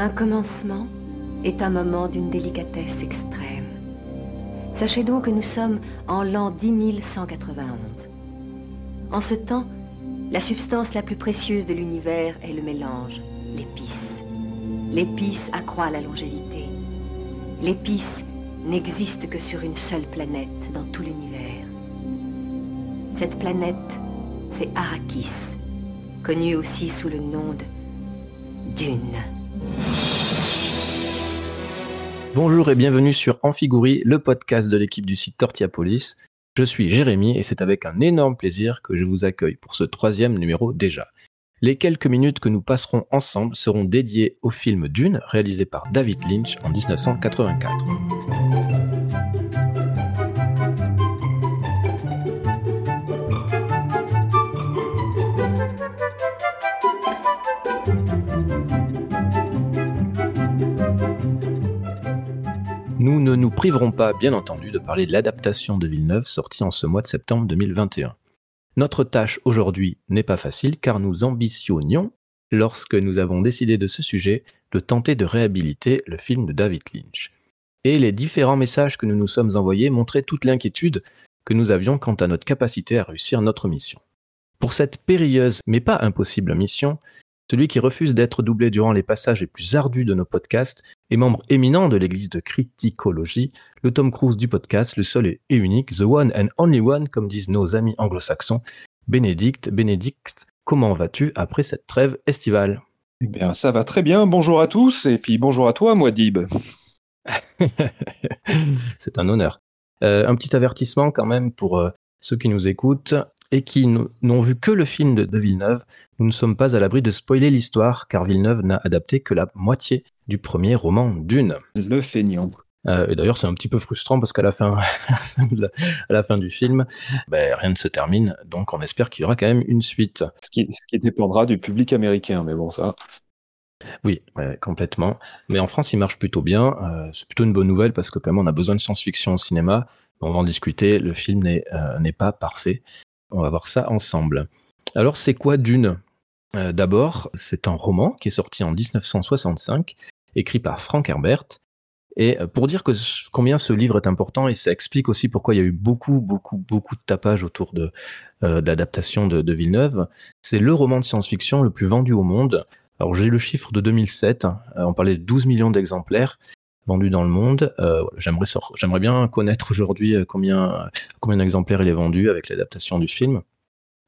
Un commencement est un moment d'une délicatesse extrême. Sachez donc que nous sommes en l'an 10191. En ce temps, la substance la plus précieuse de l'univers est le mélange, l'épice. L'épice accroît la longévité. L'épice n'existe que sur une seule planète dans tout l'univers. Cette planète, c'est Arrakis, connue aussi sous le nom de Dune. Bonjour et bienvenue sur Amphigourie, le podcast de l'équipe du site Tortiapolis. Je suis Jérémy et c'est avec un énorme plaisir que je vous accueille pour ce troisième numéro déjà. Les quelques minutes que nous passerons ensemble seront dédiées au film Dune réalisé par David Lynch en 1984. Nous ne nous priverons pas, bien entendu, de parler de l'adaptation de Villeneuve sortie en ce mois de septembre 2021. Notre tâche aujourd'hui n'est pas facile car nous ambitionnions, lorsque nous avons décidé de ce sujet, de tenter de réhabiliter le film de David Lynch. Et les différents messages que nous nous sommes envoyés montraient toute l'inquiétude que nous avions quant à notre capacité à réussir notre mission. Pour cette périlleuse mais pas impossible mission, celui qui refuse d'être doublé durant les passages les plus ardus de nos podcasts est membre éminent de l'église de criticologie, le Tom Cruise du podcast, le seul et unique, the one and only one, comme disent nos amis anglo-saxons. Bénédicte, Bénédicte, comment vas-tu après cette trêve estivale? Eh bien, ça va très bien. Bonjour à tous, et puis bonjour à toi, moi, Dib. C'est un honneur. Euh, un petit avertissement quand même pour euh, ceux qui nous écoutent et qui n'ont vu que le film de, Villeneuve, nous ne sommes pas à l'abri de spoiler l'histoire, car Villeneuve n'a adapté que la moitié du premier roman Dune. Le feignant. Euh, et d'ailleurs, c'est un petit peu frustrant parce qu'à la fin, à la fin du film, ben, rien ne se termine. Donc, on espère qu'il y aura quand même une suite. Ce qui, ce qui dépendra du public américain, mais bon, ça. Oui, complètement. Mais en France, il marche plutôt bien. Euh, c'est plutôt une bonne nouvelle parce que quand même, on a besoin de science-fiction au cinéma. On va en discuter. Le film n'est euh, pas parfait. On va voir ça ensemble. Alors, c'est quoi Dune? Euh, D'abord, c'est un roman qui est sorti en 1965, écrit par Frank Herbert. Et euh, pour dire combien ce livre est important, et ça explique aussi pourquoi il y a eu beaucoup, beaucoup, beaucoup de tapage autour de, euh, l'adaptation de, Villeneuve, c'est le roman de science-fiction le plus vendu au monde. Alors j'ai le chiffre de 2007, on parlait de 12 millions d'exemplaires, vendu dans le monde. Euh, j'aimerais, j'aimerais bien connaître aujourd'hui euh, combien, combien d'exemplaires il est vendu avec l'adaptation du film.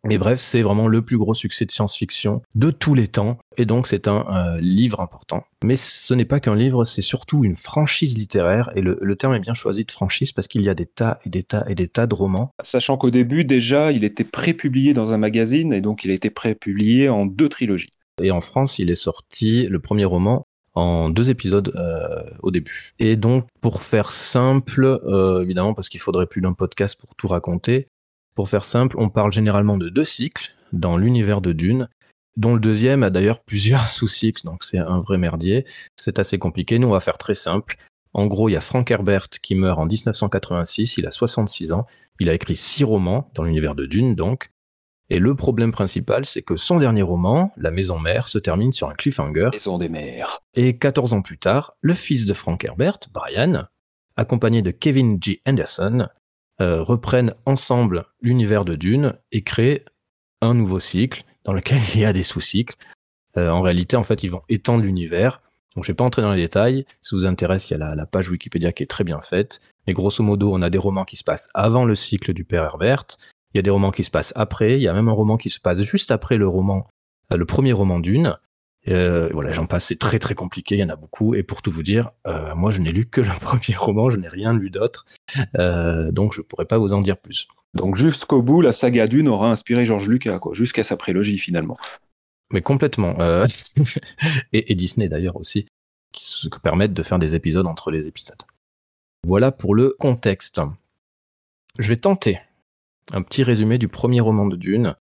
Mais bref, c'est vraiment le plus gros succès de science-fiction de tous les temps, et donc c'est un euh, livre important. Mais ce n'est pas qu'un livre, c'est surtout une franchise littéraire, et le, le, terme est bien choisi de franchise parce qu'il y a des tas et des tas et des tas de romans. Sachant qu'au début, déjà, il était prépublié dans un magazine, et donc il a été prépublié en deux trilogies. Et en France, il est sorti, le premier roman, en deux épisodes euh, au début. Et donc, pour faire simple, euh, évidemment, parce qu'il faudrait plus d'un podcast pour tout raconter, pour faire simple, on parle généralement de deux cycles dans l'univers de Dune, dont le deuxième a d'ailleurs plusieurs sous-cycles, donc c'est un vrai merdier. C'est assez compliqué. Nous, on va faire très simple. En gros, il y a Frank Herbert qui meurt en 1986, il a 66 ans, il a écrit six romans dans l'univers de Dune, donc, et le problème principal, c'est que son dernier roman, La Maison Mère, se termine sur un cliffhanger. Maison des mères. Et 14 ans plus tard, le fils de Frank Herbert, Brian, accompagné de Kevin G. Anderson, euh, reprennent ensemble l'univers de Dune et créent un nouveau cycle dans lequel il y a des sous-cycles. Euh, en réalité, en fait, ils vont étendre l'univers. Donc, je ne vais pas entrer dans les détails. Si vous intéresse, il y a la, la, page Wikipédia qui est très bien faite. Mais grosso modo, on a des romans qui se passent avant le cycle du père Herbert il y a des romans qui se passent après, il y a même un roman qui se passe juste après le roman, euh, le premier roman d'une. Euh, voilà, j'en passe, c'est très très compliqué, il y en a beaucoup. Et pour tout vous dire, euh, moi je n'ai lu que le premier roman, je n'ai rien lu d'autre, euh, donc je pourrais pas vous en dire plus. Donc jusqu'au bout, la saga Dune aura inspiré Georges Lucas, quoi, jusqu'à sa prélogie finalement. Mais complètement. Et, et, Disney d'ailleurs aussi, qui se permettent de faire des épisodes entre les épisodes. Voilà pour le contexte. Je vais tenter un petit résumé du premier roman de Dune.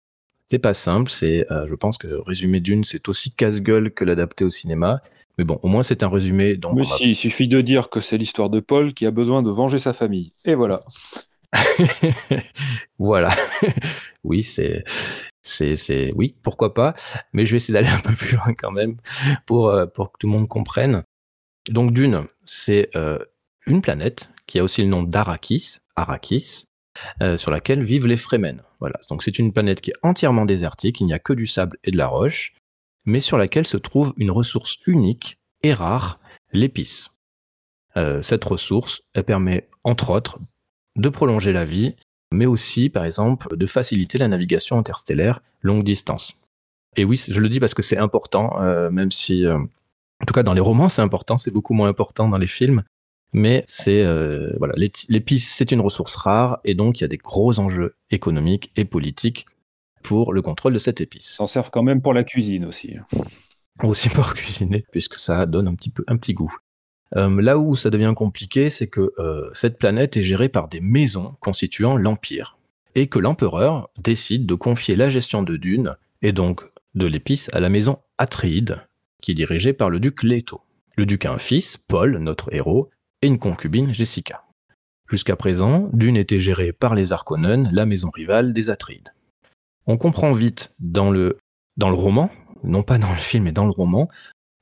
C'est pas simple, c'est, euh, je pense que résumé Dune, c'est aussi casse-gueule que l'adapter au cinéma. Mais bon, au moins c'est un résumé. Donc Mais si, il suffit de dire que c'est l'histoire de Paul qui a besoin de venger sa famille. Et voilà. voilà. oui, c'est c'est, oui, pourquoi pas, mais je vais essayer d'aller un peu plus loin quand même pour, euh, pour que tout le monde comprenne. Donc, Dune, c'est euh, une planète qui a aussi le nom d'Arakis, Arrakis, euh, sur laquelle vivent les Fremen. Voilà. Donc, c'est une planète qui est entièrement désertique, il n'y a que du sable et de la roche, mais sur laquelle se trouve une ressource unique et rare, l'épice. cette ressource, elle permet, entre autres, de prolonger la vie mais aussi, par exemple, de faciliter la navigation interstellaire longue distance. Et oui, je le dis parce que c'est important, euh, même si, euh, en tout cas dans les romans, c'est important, c'est beaucoup moins important dans les films. Mais c'est euh, voilà, l'épice, c'est une ressource rare, et donc il y a des gros enjeux économiques et politiques pour le contrôle de cette épice. S'en servent quand même pour la cuisine aussi. Aussi pour cuisiner, puisque ça donne un petit peu un petit goût. Euh, là où ça devient compliqué, c'est que euh, cette planète est gérée par des maisons constituant l'Empire, et que l'empereur décide de confier la gestion de Dune, et donc de l'épice, à la maison Atréide, qui est dirigée par le duc Leto. Le duc a un fils, Paul, notre héros, et une concubine, Jessica. Jusqu'à présent, Dune était gérée par les Harkonnen, la maison rivale des Atreides. On comprend vite dans le, dans le roman, non pas dans le film mais dans le roman,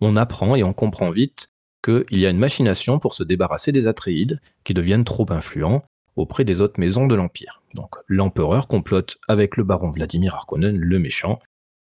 on apprend et on comprend vite qu'il y a une machination pour se débarrasser des Atréides qui deviennent trop influents auprès des autres maisons de l'Empire. Donc l'empereur complote avec le baron Vladimir Harkonnen, le méchant,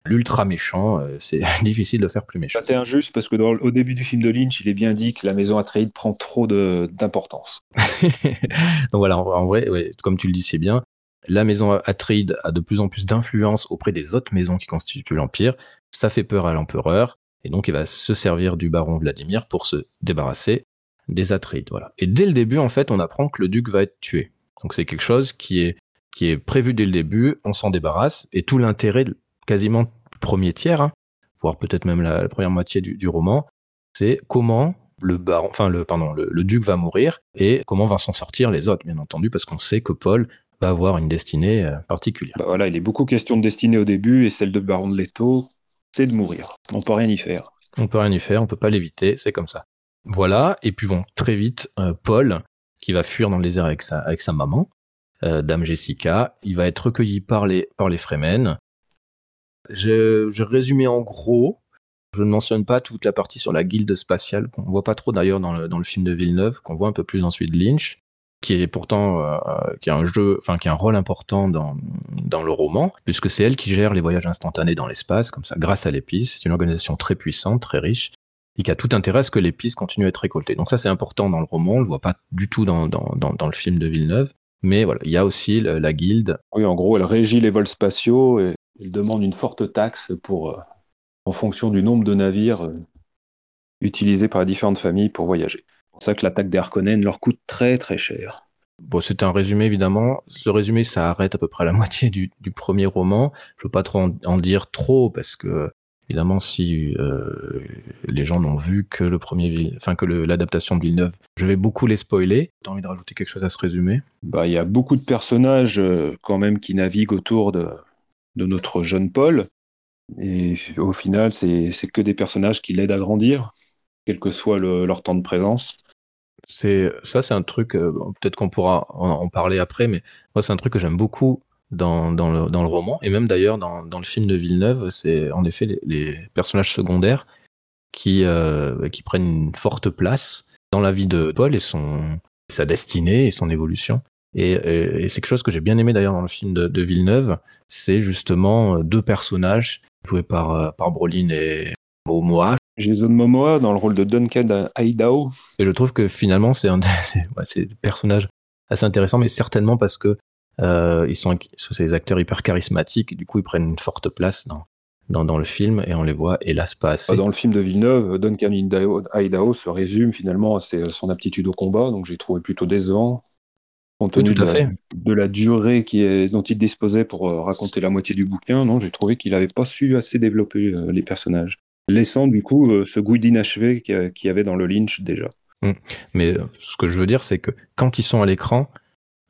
l'ultra méchant, euh, c'est difficile de faire plus méchant. C'était injuste parce que au début du film de Lynch, il est bien dit que la maison Atréide prend trop d'importance. Donc voilà, en, vrai, comme tu le dis, c'est bien. La maison Atréide a de plus en plus d'influence auprès des autres maisons qui constituent l'Empire. Ça fait peur à l'empereur. Et donc, il va se servir du baron Vladimir pour se débarrasser des Atreides. Voilà. Et dès le début, en fait, on apprend que le duc va être tué. Donc, c'est quelque chose qui est, qui est prévu dès le début, on s'en débarrasse, et tout l'intérêt, quasiment premier tiers, hein, voire peut-être même la, première moitié du, roman, c'est comment le baron, enfin le pardon, le, duc va mourir et comment vont s'en sortir les autres, bien entendu, parce qu'on sait que Paul va avoir une destinée euh, particulière. Bah voilà, il est beaucoup question de destinée au début et celle de baron de Leto, c'est de mourir. On peut rien y faire. On peut rien y faire, on peut pas l'éviter, c'est comme ça. Voilà, et puis bon, très vite, euh, Paul, qui va fuir dans le désert avec sa, avec sa maman, euh, Dame Jessica, il va être recueilli par les, par les Fremen. Je, je résumé en gros, je ne mentionne pas toute la partie sur la guilde spatiale, qu'on voit pas trop d'ailleurs dans le, film de Villeneuve, qu'on voit un peu plus ensuite Lynch qui est pourtant euh, qui a un jeu, enfin qui a un rôle important dans, dans le roman, puisque c'est elle qui gère les voyages instantanés dans l'espace, comme ça, grâce à l'épice. C'est une organisation très puissante, très riche, et qui a tout intérêt à ce que l'épice continue à être récoltée. Donc ça, c'est important dans le roman. On le voit pas du tout dans, dans, dans, le film de Villeneuve. Mais voilà, il y a aussi la guilde. Oui, en gros, elle régit les vols spatiaux et elle demande une forte taxe pour, euh, en fonction du nombre de navires euh, utilisés par les différentes familles pour voyager. C'est pour ça que l'attaque des Harkonnen leur coûte très très cher. Bon, c'est un résumé évidemment. Ce résumé, ça arrête à peu près à la moitié du, premier roman. Je veux pas trop en, dire trop parce que évidemment, si euh, les gens n'ont vu que le premier, enfin que l'adaptation de Villeneuve, je vais beaucoup les spoiler. T'as envie de rajouter quelque chose à ce résumé? Bah, il y a beaucoup de personnages euh, quand même qui naviguent autour de, de notre jeune Paul. Et au final, c'est que des personnages qui l'aident à grandir, quel que soit leur temps de présence c'est ça, c'est un truc. Euh, peut-être qu'on pourra en, parler après, mais moi, c'est un truc que j'aime beaucoup dans, dans, le, dans, le, roman et même d'ailleurs dans, dans, le film de Villeneuve. C'est en effet les, personnages secondaires qui euh, qui prennent une forte place dans la vie de Paul et son sa destinée et son évolution. Et, et, c'est quelque chose que j'ai bien aimé d'ailleurs dans le film de, de Villeneuve. C'est justement deux personnages joués par par Brolin et Momoa, Jason Momoa dans le rôle de Duncan Idaho. Et je trouve que finalement, c'est un des personnages assez intéressants, mais certainement parce que euh, ils sont, ces acteurs hyper charismatiques, et du coup, ils prennent une forte place dans, dans, dans, le film, et on les voit, hélas, pas assez. Dans le film de Villeneuve, Duncan Idaho, se résume finalement à son aptitude au combat, donc j'ai trouvé plutôt décevant. Compte tenu tout à de, fait. de, la durée qui est, dont il disposait pour euh, raconter la moitié du bouquin, non, j'ai trouvé qu'il n'avait pas su assez développer euh, les personnages laissant du coup euh, ce goût d'inachevé qu'il y avait dans le Lynch déjà. Mm. Mais ce que je veux dire, c'est que quand ils sont à l'écran,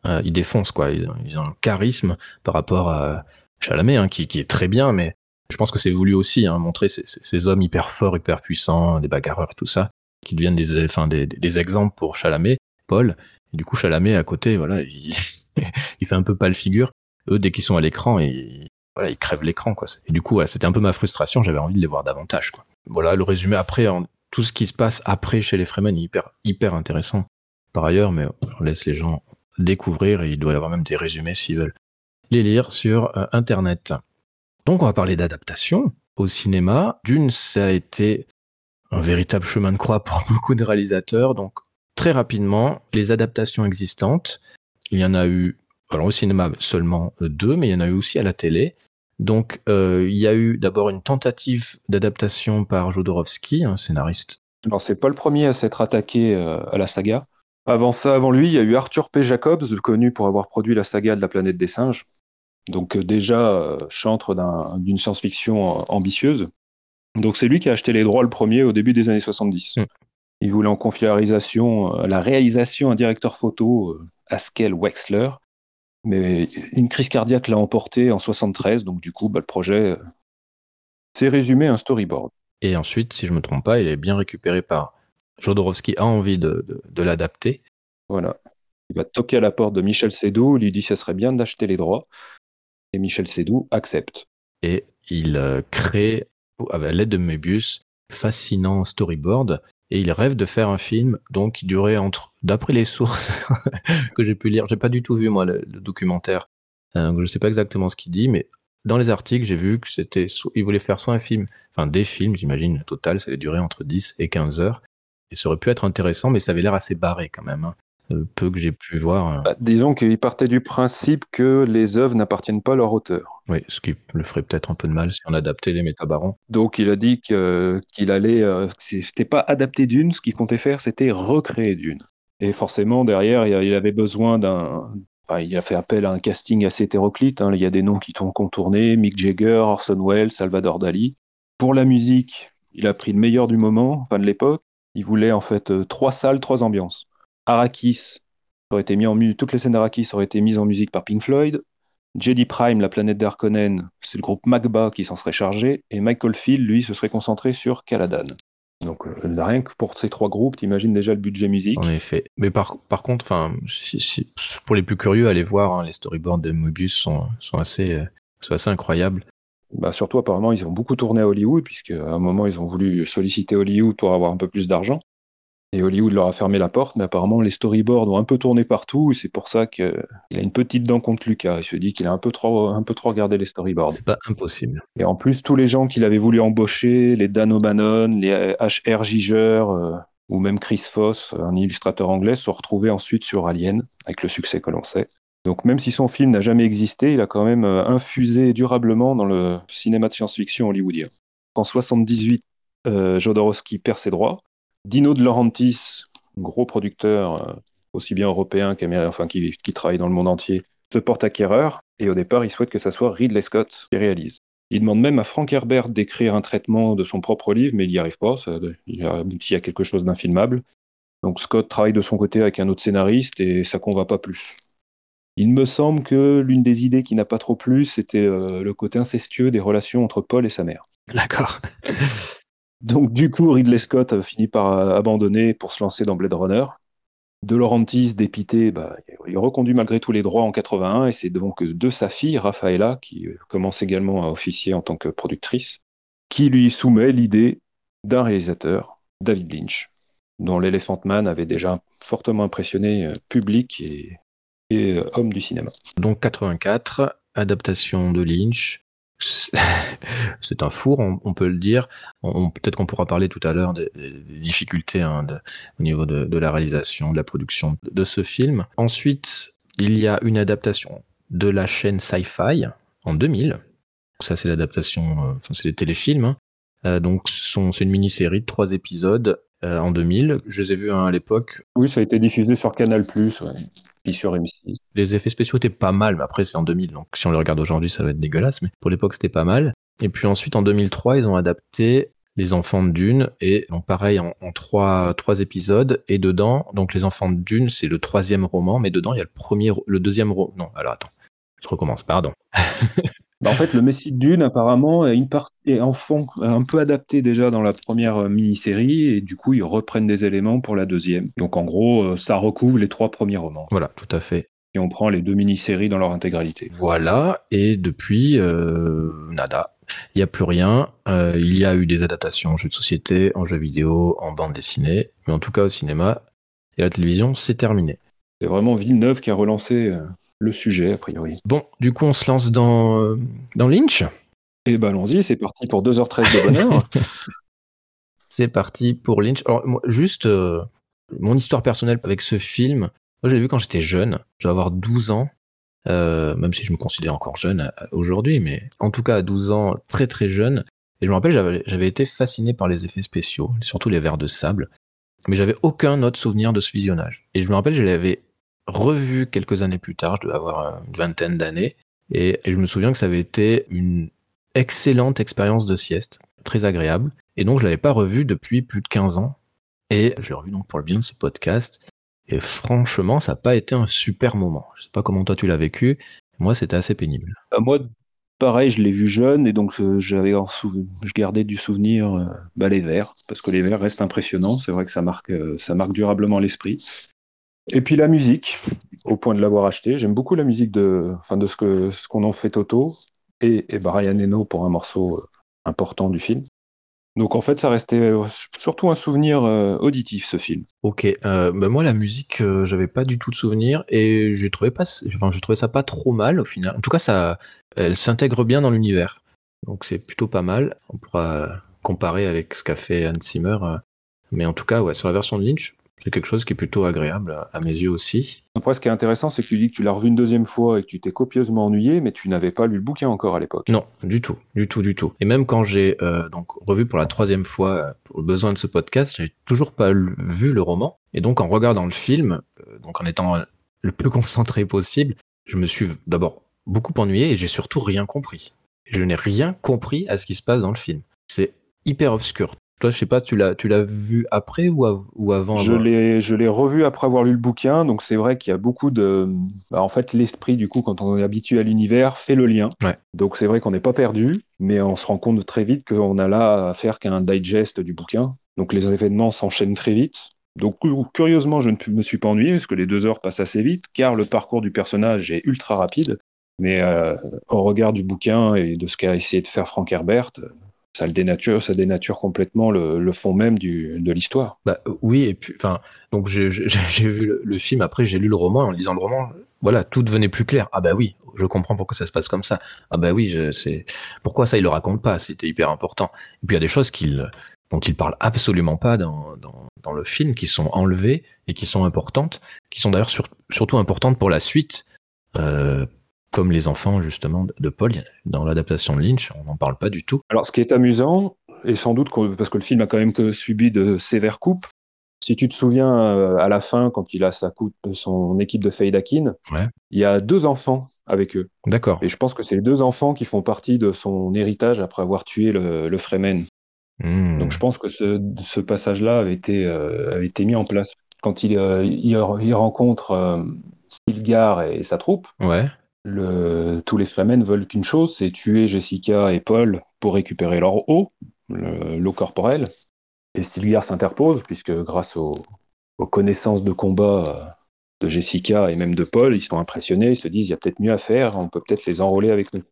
euh, ils défoncent quoi. Ils, ont un charisme par rapport à Chalamet, hein, qui, est très bien, mais je pense que c'est voulu aussi hein, montrer ces, hommes hyper forts, hyper puissants, des bagarreurs et tout ça, qui deviennent des, enfin, des, exemples pour Chalamet, Paul. Du coup, Chalamet à côté, voilà, il, fait un peu pas le figure. Eux, dès qu'ils sont à l'écran, ils, voilà, ils crèvent l'écran, quoi. Et du coup, c'était un peu ma frustration. J'avais envie de les voir davantage, quoi. Voilà, le résumé après, tout ce qui se passe après chez les Freeman est hyper, hyper intéressant par ailleurs, mais on laisse les gens découvrir et il doit y avoir même des résumés s'ils veulent les lire sur euh, Internet. Donc, on va parler d'adaptation au cinéma. D'une, ça a été un véritable chemin de croix pour beaucoup de réalisateurs. Donc, très rapidement, les adaptations existantes, il y en a eu, alors au cinéma seulement deux, mais il y en a eu aussi à la télé. Donc, euh, il y a eu d'abord une tentative d'adaptation par Jodorowsky, un scénariste. Alors, c'est pas le premier à s'être attaqué euh, à la saga. Avant ça, avant lui, il y a eu Arthur P. Jacobs, connu pour avoir produit la saga de la planète des singes. Donc, euh, déjà, chantre d'une science-fiction ambitieuse. Donc, c'est lui qui a acheté les droits le premier au début des années 70. Mm. Il voulait en confier la réalisation, la réalisation à un directeur photo, Askel Wexler. Mais une crise cardiaque l'a emporté en 73, donc du coup, bah, le projet euh, s'est résumé à un storyboard. Et ensuite, si je ne me trompe pas, il est bien récupéré par Jodorowsky a envie de, l'adapter. Voilà. Il va toquer à la porte de Michel Sédou, il lui dit que ce serait bien d'acheter les droits. Et Michel Sédou accepte. Et il euh, crée, avec l'aide de Möbius, fascinant storyboard et il rêve de faire un film donc qui durait entre, d'après les sources que j'ai pu lire, j'ai pas du tout vu moi le, documentaire, euh, je sais pas exactement ce qu'il dit, mais dans les articles j'ai vu que c'était, il voulait faire soit un film, enfin des films, j'imagine, total, ça allait durer entre 10 et 15 heures, et ça aurait pu être intéressant, mais ça avait l'air assez barré quand même. Hein. Euh, peu que j'ai pu voir. Hein. Bah, disons qu'il partait du principe que les œuvres n'appartiennent pas à leur auteur. Oui, ce qui le ferait peut-être un peu de mal si on adaptait les métabarons. Donc il a dit qu'il allait, euh, c'était pas adapter d'une, ce qu'il comptait faire, c'était recréer d'une. Et forcément derrière, il avait besoin d'un, Enfin, il a fait appel à un casting assez hétéroclite. Hein. Il y a des noms qui t'ont contourné Mick Jagger, Orson Welles, Salvador Dali. Pour la musique, il a pris le meilleur du moment, enfin de l'époque. Il voulait en fait euh, trois salles, trois ambiances. Arrakis aurait été mis en toutes les scènes d'Arrakis auraient été mises en musique par Pink Floyd. Jedi Prime, la planète d'Arkonnen, c'est le groupe Magba qui s'en serait chargé, et Michael Field, lui, se serait concentré sur Caladan. Donc euh, rien que pour ces trois groupes, t'imagines déjà le budget musique. En effet. Mais par, par contre, pour les plus curieux, allez voir, hein, les storyboards de Mobius sont, sont, assez, euh, sont assez incroyables. Bah surtout apparemment ils ont beaucoup tourné à Hollywood puisque à un moment ils ont voulu solliciter Hollywood pour avoir un peu plus d'argent et Hollywood leur a fermé la porte, mais apparemment les storyboards ont un peu tourné partout, et c'est pour ça qu'il a une petite dent contre Lucas. Il se dit qu'il a un peu trop, un peu trop regardé les storyboards. C'est pas impossible. Et en plus, tous les gens qu'il avait voulu embaucher, les Dan O'Bannon, les H.R. Giger, euh, ou même Chris Foss, un illustrateur anglais, se sont retrouvés ensuite sur Alien, avec le succès que l'on sait. Donc même si son film n'a jamais existé, il a quand même euh, infusé durablement dans le cinéma de science-fiction hollywoodien. En 78, euh, Jodorowsky perd ses droits, Dino De Laurentiis, gros producteur euh, aussi bien européen qu'américain, enfin qui, travaille dans le monde entier, se porte acquéreur et au départ il souhaite que ça soit Ridley Scott qui réalise. Il demande même à Frank Herbert d'écrire un traitement de son propre livre, mais il n'y arrive pas, il aboutit à quelque chose d'infilmable. Donc Scott travaille de son côté avec un autre scénariste et ça va pas plus. Il me semble que l'une des idées qui n'a pas trop plu, c'était euh, le côté incestueux des relations entre Paul et sa mère. D'accord. Donc du coup, Ridley Scott a fini par euh, abandonner pour se lancer dans Blade Runner. De Laurentiis, dépité, bah, il reconduit malgré tous les droits en 81 et c'est donc de sa fille, Rafaela, qui euh, commence également à officier en tant que productrice, qui lui soumet l'idée d'un réalisateur, David Lynch, dont l'Elephant Man avait déjà fortement impressionné euh, public et, et homme du cinéma. Donc 84, adaptation de Lynch, c'est un four, on, peut le dire. Peut-être qu'on pourra parler tout à l'heure des, difficultés hein, au niveau de, la réalisation, de la production de ce film. Ensuite, il y a une adaptation de la chaîne Sci-Fi en 2000. Ça, c'est l'adaptation, euh, c'est des téléfilms. Hein. Euh, donc, c'est une mini-série de trois épisodes euh, en 2000. Je les ai vus hein, à l'époque. Oui, ça a été diffusé sur Canal+. Les effets spéciaux étaient pas mal, mais après c'est en 2000, donc si on les regarde aujourd'hui, ça va être dégueulasse, mais pour l'époque c'était pas mal. Et puis ensuite en 2003, ils ont adapté Les Enfants de Dune, et donc pareil en, trois, trois épisodes, et dedans, donc Les Enfants de Dune, c'est le troisième roman, mais dedans il y a le premier, le deuxième roman. Non, alors attends, je recommence, pardon. Bah, en fait, le Messie de Dune, apparemment, est, une est un peu adapté déjà dans la première euh, mini-série, et du coup, ils reprennent des éléments pour la deuxième. Donc, en gros, euh, ça recouvre les trois premiers romans. Voilà, tout à fait. si on prend les deux mini-séries dans leur intégralité. Voilà, et depuis, euh, nada. Il n'y a plus rien. Euh, il y a eu des adaptations en jeux de société, en jeux vidéo, en bande dessinée, mais en tout cas au cinéma et à la télévion, c'est terminé. C'est vraiment Villeneuve qui a relancé euh, le sujet, a priori. Bon, du coup, on se lance dans, dans Lynch? Et eh ben allons-y, c'est parti pour 2h13 de bonheur. c'est parti pour Lynch. Alors, moi, juste mon histoire personnelle avec ce film, moi, j'ai vu quand j'étais jeune. Je dois avoir 12 ans. Euh, même si je me considère encore jeune euh, aujourd'hui, mais en tout cas à 12 ans, très très jeune. Et je me rappelle, j'avais été fasciné par les effets spéciaux, surtout les vers de sable, mais j'avais aucun autre souvenir de ce visionnage. Et je me rappelle, je l'avais revu quelques années plus tard, je devais avoir une vingtaine d'années, et, je me souviens que ça avait été une excellente expérience de sieste, très agréable, et donc je l'avais pas revu depuis plus de 15 ans. Et je l'ai revu donc pour le bien de ce podcast. Et franchement, ça n'a pas été un super moment. Je sais pas comment toi tu l'as vécu. Moi, c'était assez pénible. Euh, moi, pareil, je l'ai vu jeune et donc euh, j'avais je gardais du souvenir euh, bah, les vers parce que les vers restent impressionnants. C'est vrai que ça marque, ça marque durablement l'esprit. Et puis la musique, au point de l'avoir acheté. J'aime beaucoup la musique de, enfin de ce que ce qu'on en fait Toto et, et Brian Eno pour un morceau important du film. Donc en fait, ça restait euh, surtout un souvenir euh, auditif ce film. Ok, euh, bah, moi la musique, j'avais pas du tout de souvenir et j'ai trouvé pas, enfin j'ai trouvé ça pas trop mal au final. En tout cas, ça, elle s'intègre bien dans l'univers, donc c'est plutôt pas mal. On pourra comparer avec ce qu'a fait Hans Zimmer, mais en tout cas, ouais, sur la version de Lynch, c'est quelque chose qui est plutôt agréable à mes yeux aussi. Après, ce qui est intéressant, c'est que tu dis que tu l'as revu une deuxième fois et que tu t'es copieusement ennuyé, mais tu n'avais pas lu le bouquin encore à l'époque. Non, du tout, du tout, du tout. Et même quand j'ai euh, donc revu pour la troisième fois euh, pour le besoin de ce podcast, j'avais toujours pas vu le roman. Et donc en regardant le film, euh, donc en étant le plus concentré possible, je me suis d'abord beaucoup ennuyé et j'ai surtout rien compris. Je n'ai rien compris à ce qui se passe dans le film. C'est hyper obscur. Toi, je sais pas, tu l'as, tu l'as vu après ou, ou avant Je l'ai, je l'ai revu après avoir lu le bouquin. Donc c'est vrai qu'il y a beaucoup de, bah, en fait, l'esprit du coup, quand on est habitué à l'univers, fait le lien. Donc c'est vrai qu'on n'est pas perdu, mais on se rend compte très vite qu'on a là à faire qu'un digest du bouquin. Donc les événements s'enchaînent très vite. Donc curieusement, je ne me suis pas ennuyé parce que les deux heures passent assez vite, car le parcours du personnage est ultra rapide. Mais euh, au regard du bouquin et de ce qu'a essayé de faire Frank Herbert, ça le dénature, ça dénature complètement le, fond même du, de l'histoire. Bah, oui, et puis, enfin, donc j'ai vu le, film, après j'ai lu le roman, en lisant le roman, voilà, tout devenait plus clair. Ah bah oui, je comprends pourquoi ça se passe comme ça. Ah bah oui, c'est pourquoi ça il le raconte pas, c'était hyper important. Et puis il y a des choses dont il parle absolument pas dans, dans, dans, le film, qui sont enlevées et qui sont importantes, qui sont d'ailleurs surtout importantes pour la suite, euh, comme les enfants justement de Paul dans l'adaptation de Lynch, on n'en parle pas du tout. Alors ce qui est amusant, et sans doute parce que le film a quand même subi de sévères coupes, si tu te souviens euh, à la fin quand il a sa coupe, son équipe de Feidakin, ouais. il y a deux enfants avec eux. D'accord. Et je pense que c'est les deux enfants qui font partie de son héritage après avoir tué le, le Fremen. Hmm. Donc je pense que ce, ce passage-là avait été, euh, avait été mis en place. Quand il, euh, il, rencontre Stilgar et sa troupe, ouais tous les Fremen veulent qu'une chose, c'est tuer Jessica et Paul pour récupérer leur eau, l'eau corporelle. Et Stilgar s'interpose, puisque grâce aux, connaissances de combat de Jessica et même de Paul, ils sont impressionnés, ils se disent, il y a peut-être mieux à faire, on peut peut-être les enrôler avec nous.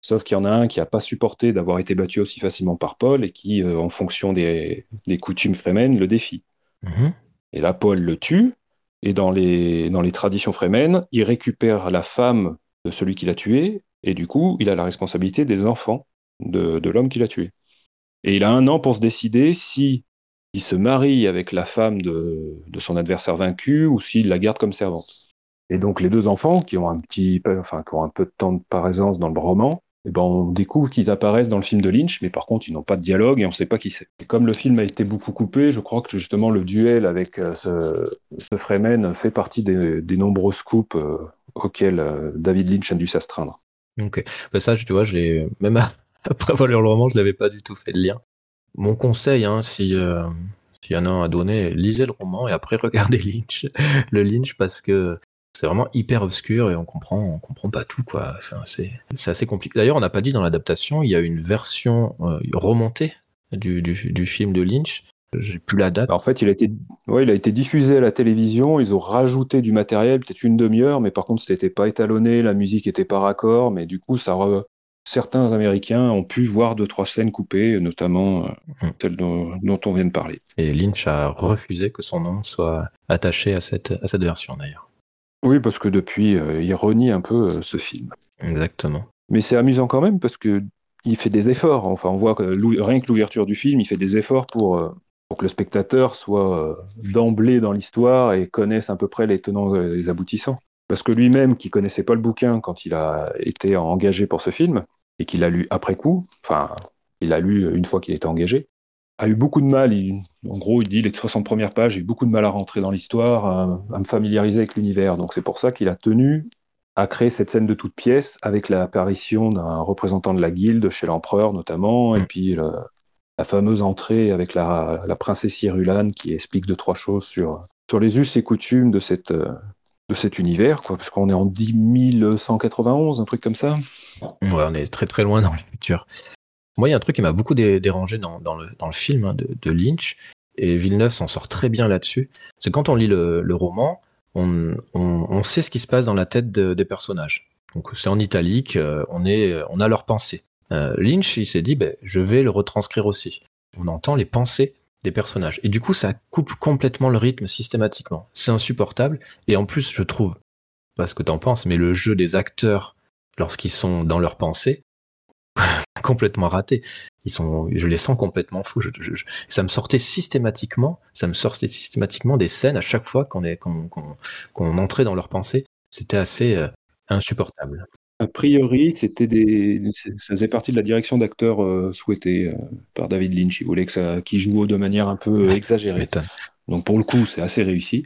Sauf qu'il y en a un qui n'a pas supporté d'avoir été battu aussi facilement par Paul et qui, euh, en fonction des, coutumes Fremen, le défie. Mhm. Et là, Paul le tue, et dans les, dans les traditions Fremen, il récupère la femme de celui qui l'a tué, et du coup, il a la responsabilité des enfants de, l'homme qui l'a tué. Et il a un an pour se décider si il se marie avec la femme de, son adversaire vaincu ou s'il la garde comme servante. Et donc les deux enfants qui ont un petit, enfin qui ont un peu de temps de présence dans le roman, eh ben on découvre qu'ils apparaissent dans le film de Lynch, mais par contre ils n'ont pas de dialogue et on ne sait pas qui c'est. Et comme le film a été beaucoup coupé, je crois que justement le duel avec euh, ce, Fremen fait partie des, nombreux scoops euh, auquel euh, David Lynch a dû s'astreindre. Ok, bah ça, tu vois, je l'ai même après avoir lu le roman, je l'avais pas du tout fait le lien. Mon conseil, hein, si euh, s'il y en a un à donner, lisez le roman et après regardez Lynch, le Lynch, parce que c'est vraiment hyper obscur et on comprend, on comprend pas tout quoi. C'est assez compliqué. D'ailleurs, on n'a pas dit dans l'adaptation, il y a une version euh, remontée du, film de Lynch J'ai plus la date. En fait, il a été, ouais, il a été diffusé à la télévision. Ils ont rajouté du matériel, peut-être une demi-heure, mais par contre, c'était pas étalonné, la musique était pas raccord, mais du coup, ça certains Américains ont pu voir deux trois scènes coupées, notamment euh, mm. celle dont, on vient de parler. Et Lynch a refusé que son nom soit attaché à cette, à cette version d'ailleurs. Oui, parce que depuis, euh, il renie un peu euh, ce film. Exactement. Mais c'est amusant quand même parce que il fait des efforts. Enfin, on voit que rien que l'ouverture du film, il fait des efforts pour, pour que le spectateur soit d'emblée dans l'histoire et connaisse à peu près les tenants et les aboutissants. Parce que lui-même, qui connaissait pas le bouquin quand il a été engagé pour ce film, et qu'il a lu après coup, enfin, il l'a lu une fois qu'il était engagé, a eu beaucoup de mal. en gros, il dit les 60 premières pages, j'ai eu beaucoup de mal à rentrer dans l'histoire, à, me familiariser avec l'univers. Donc c'est pour ça qu'il a tenu à créer cette scène de toute pièce avec l'apparition d'un représentant de la guilde chez l'empereur notamment, et puis la fameuse entrée avec la, princesse Irulane qui explique deux trois choses sur, sur les us et coutumes de cette, de cet univers, parce qu'on est en 10 191, un truc comme ça. On est très très loin dans le futur. Moi, il y a un truc qui m'a beaucoup dérangé dans, le, dans, le, film hein, de, Lynch, et Villeneuve s'en sort très bien là-dessus. C'est quand on lit le, roman, on, on, sait ce qui se passe dans la tête des personnages. Donc c'est en italique, euh, on, est, on a leurs pensées. Euh, Lynch, il s'est dit, ben, je vais le retranscrire aussi. On entend les pensées des personnages. Et du coup, ça coupe complètement le rythme systématiquement. C'est insupportable. Et en plus, je trouve, pas ce que t'en penses, mais le jeu des acteurs lorsqu'ils sont dans leur pensée, complètement raté. Ils sont, je les sens complètement fous. ça me sortait systématiquement, ça me sortait systématiquement des scènes à chaque fois qu'on est, entrait dans leur pensée. C'était assez euh, insupportable. A priori, c'était des, ça faisait partie de la direction d'acteurs euh, souhaitée euh, par David Lynch. Il voulait que ça, qu'il joue de manière un peu exagérée. Donc pour le coup, c'est assez réussi.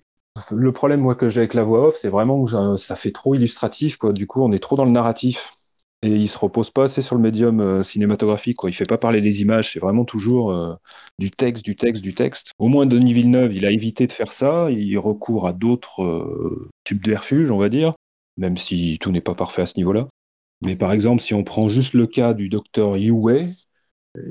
Le problème moi que j'ai avec la voix off, c'est vraiment que ça, fait trop illustratif. Quoi. Du coup, on est trop dans le narratif et il se repose pas assez sur le médium euh, cinématographique. Quoi. Il fait pas parler des images, c'est vraiment toujours du texte, du texte, du texte. Au moins Denis Villeneuve, il a évité de faire ça. Il recourt à d'autres subterfuges, on va dire même si tout n'est pas parfait à ce niveau-là. Mais par exemple, si on prend juste le cas du docteur Yue,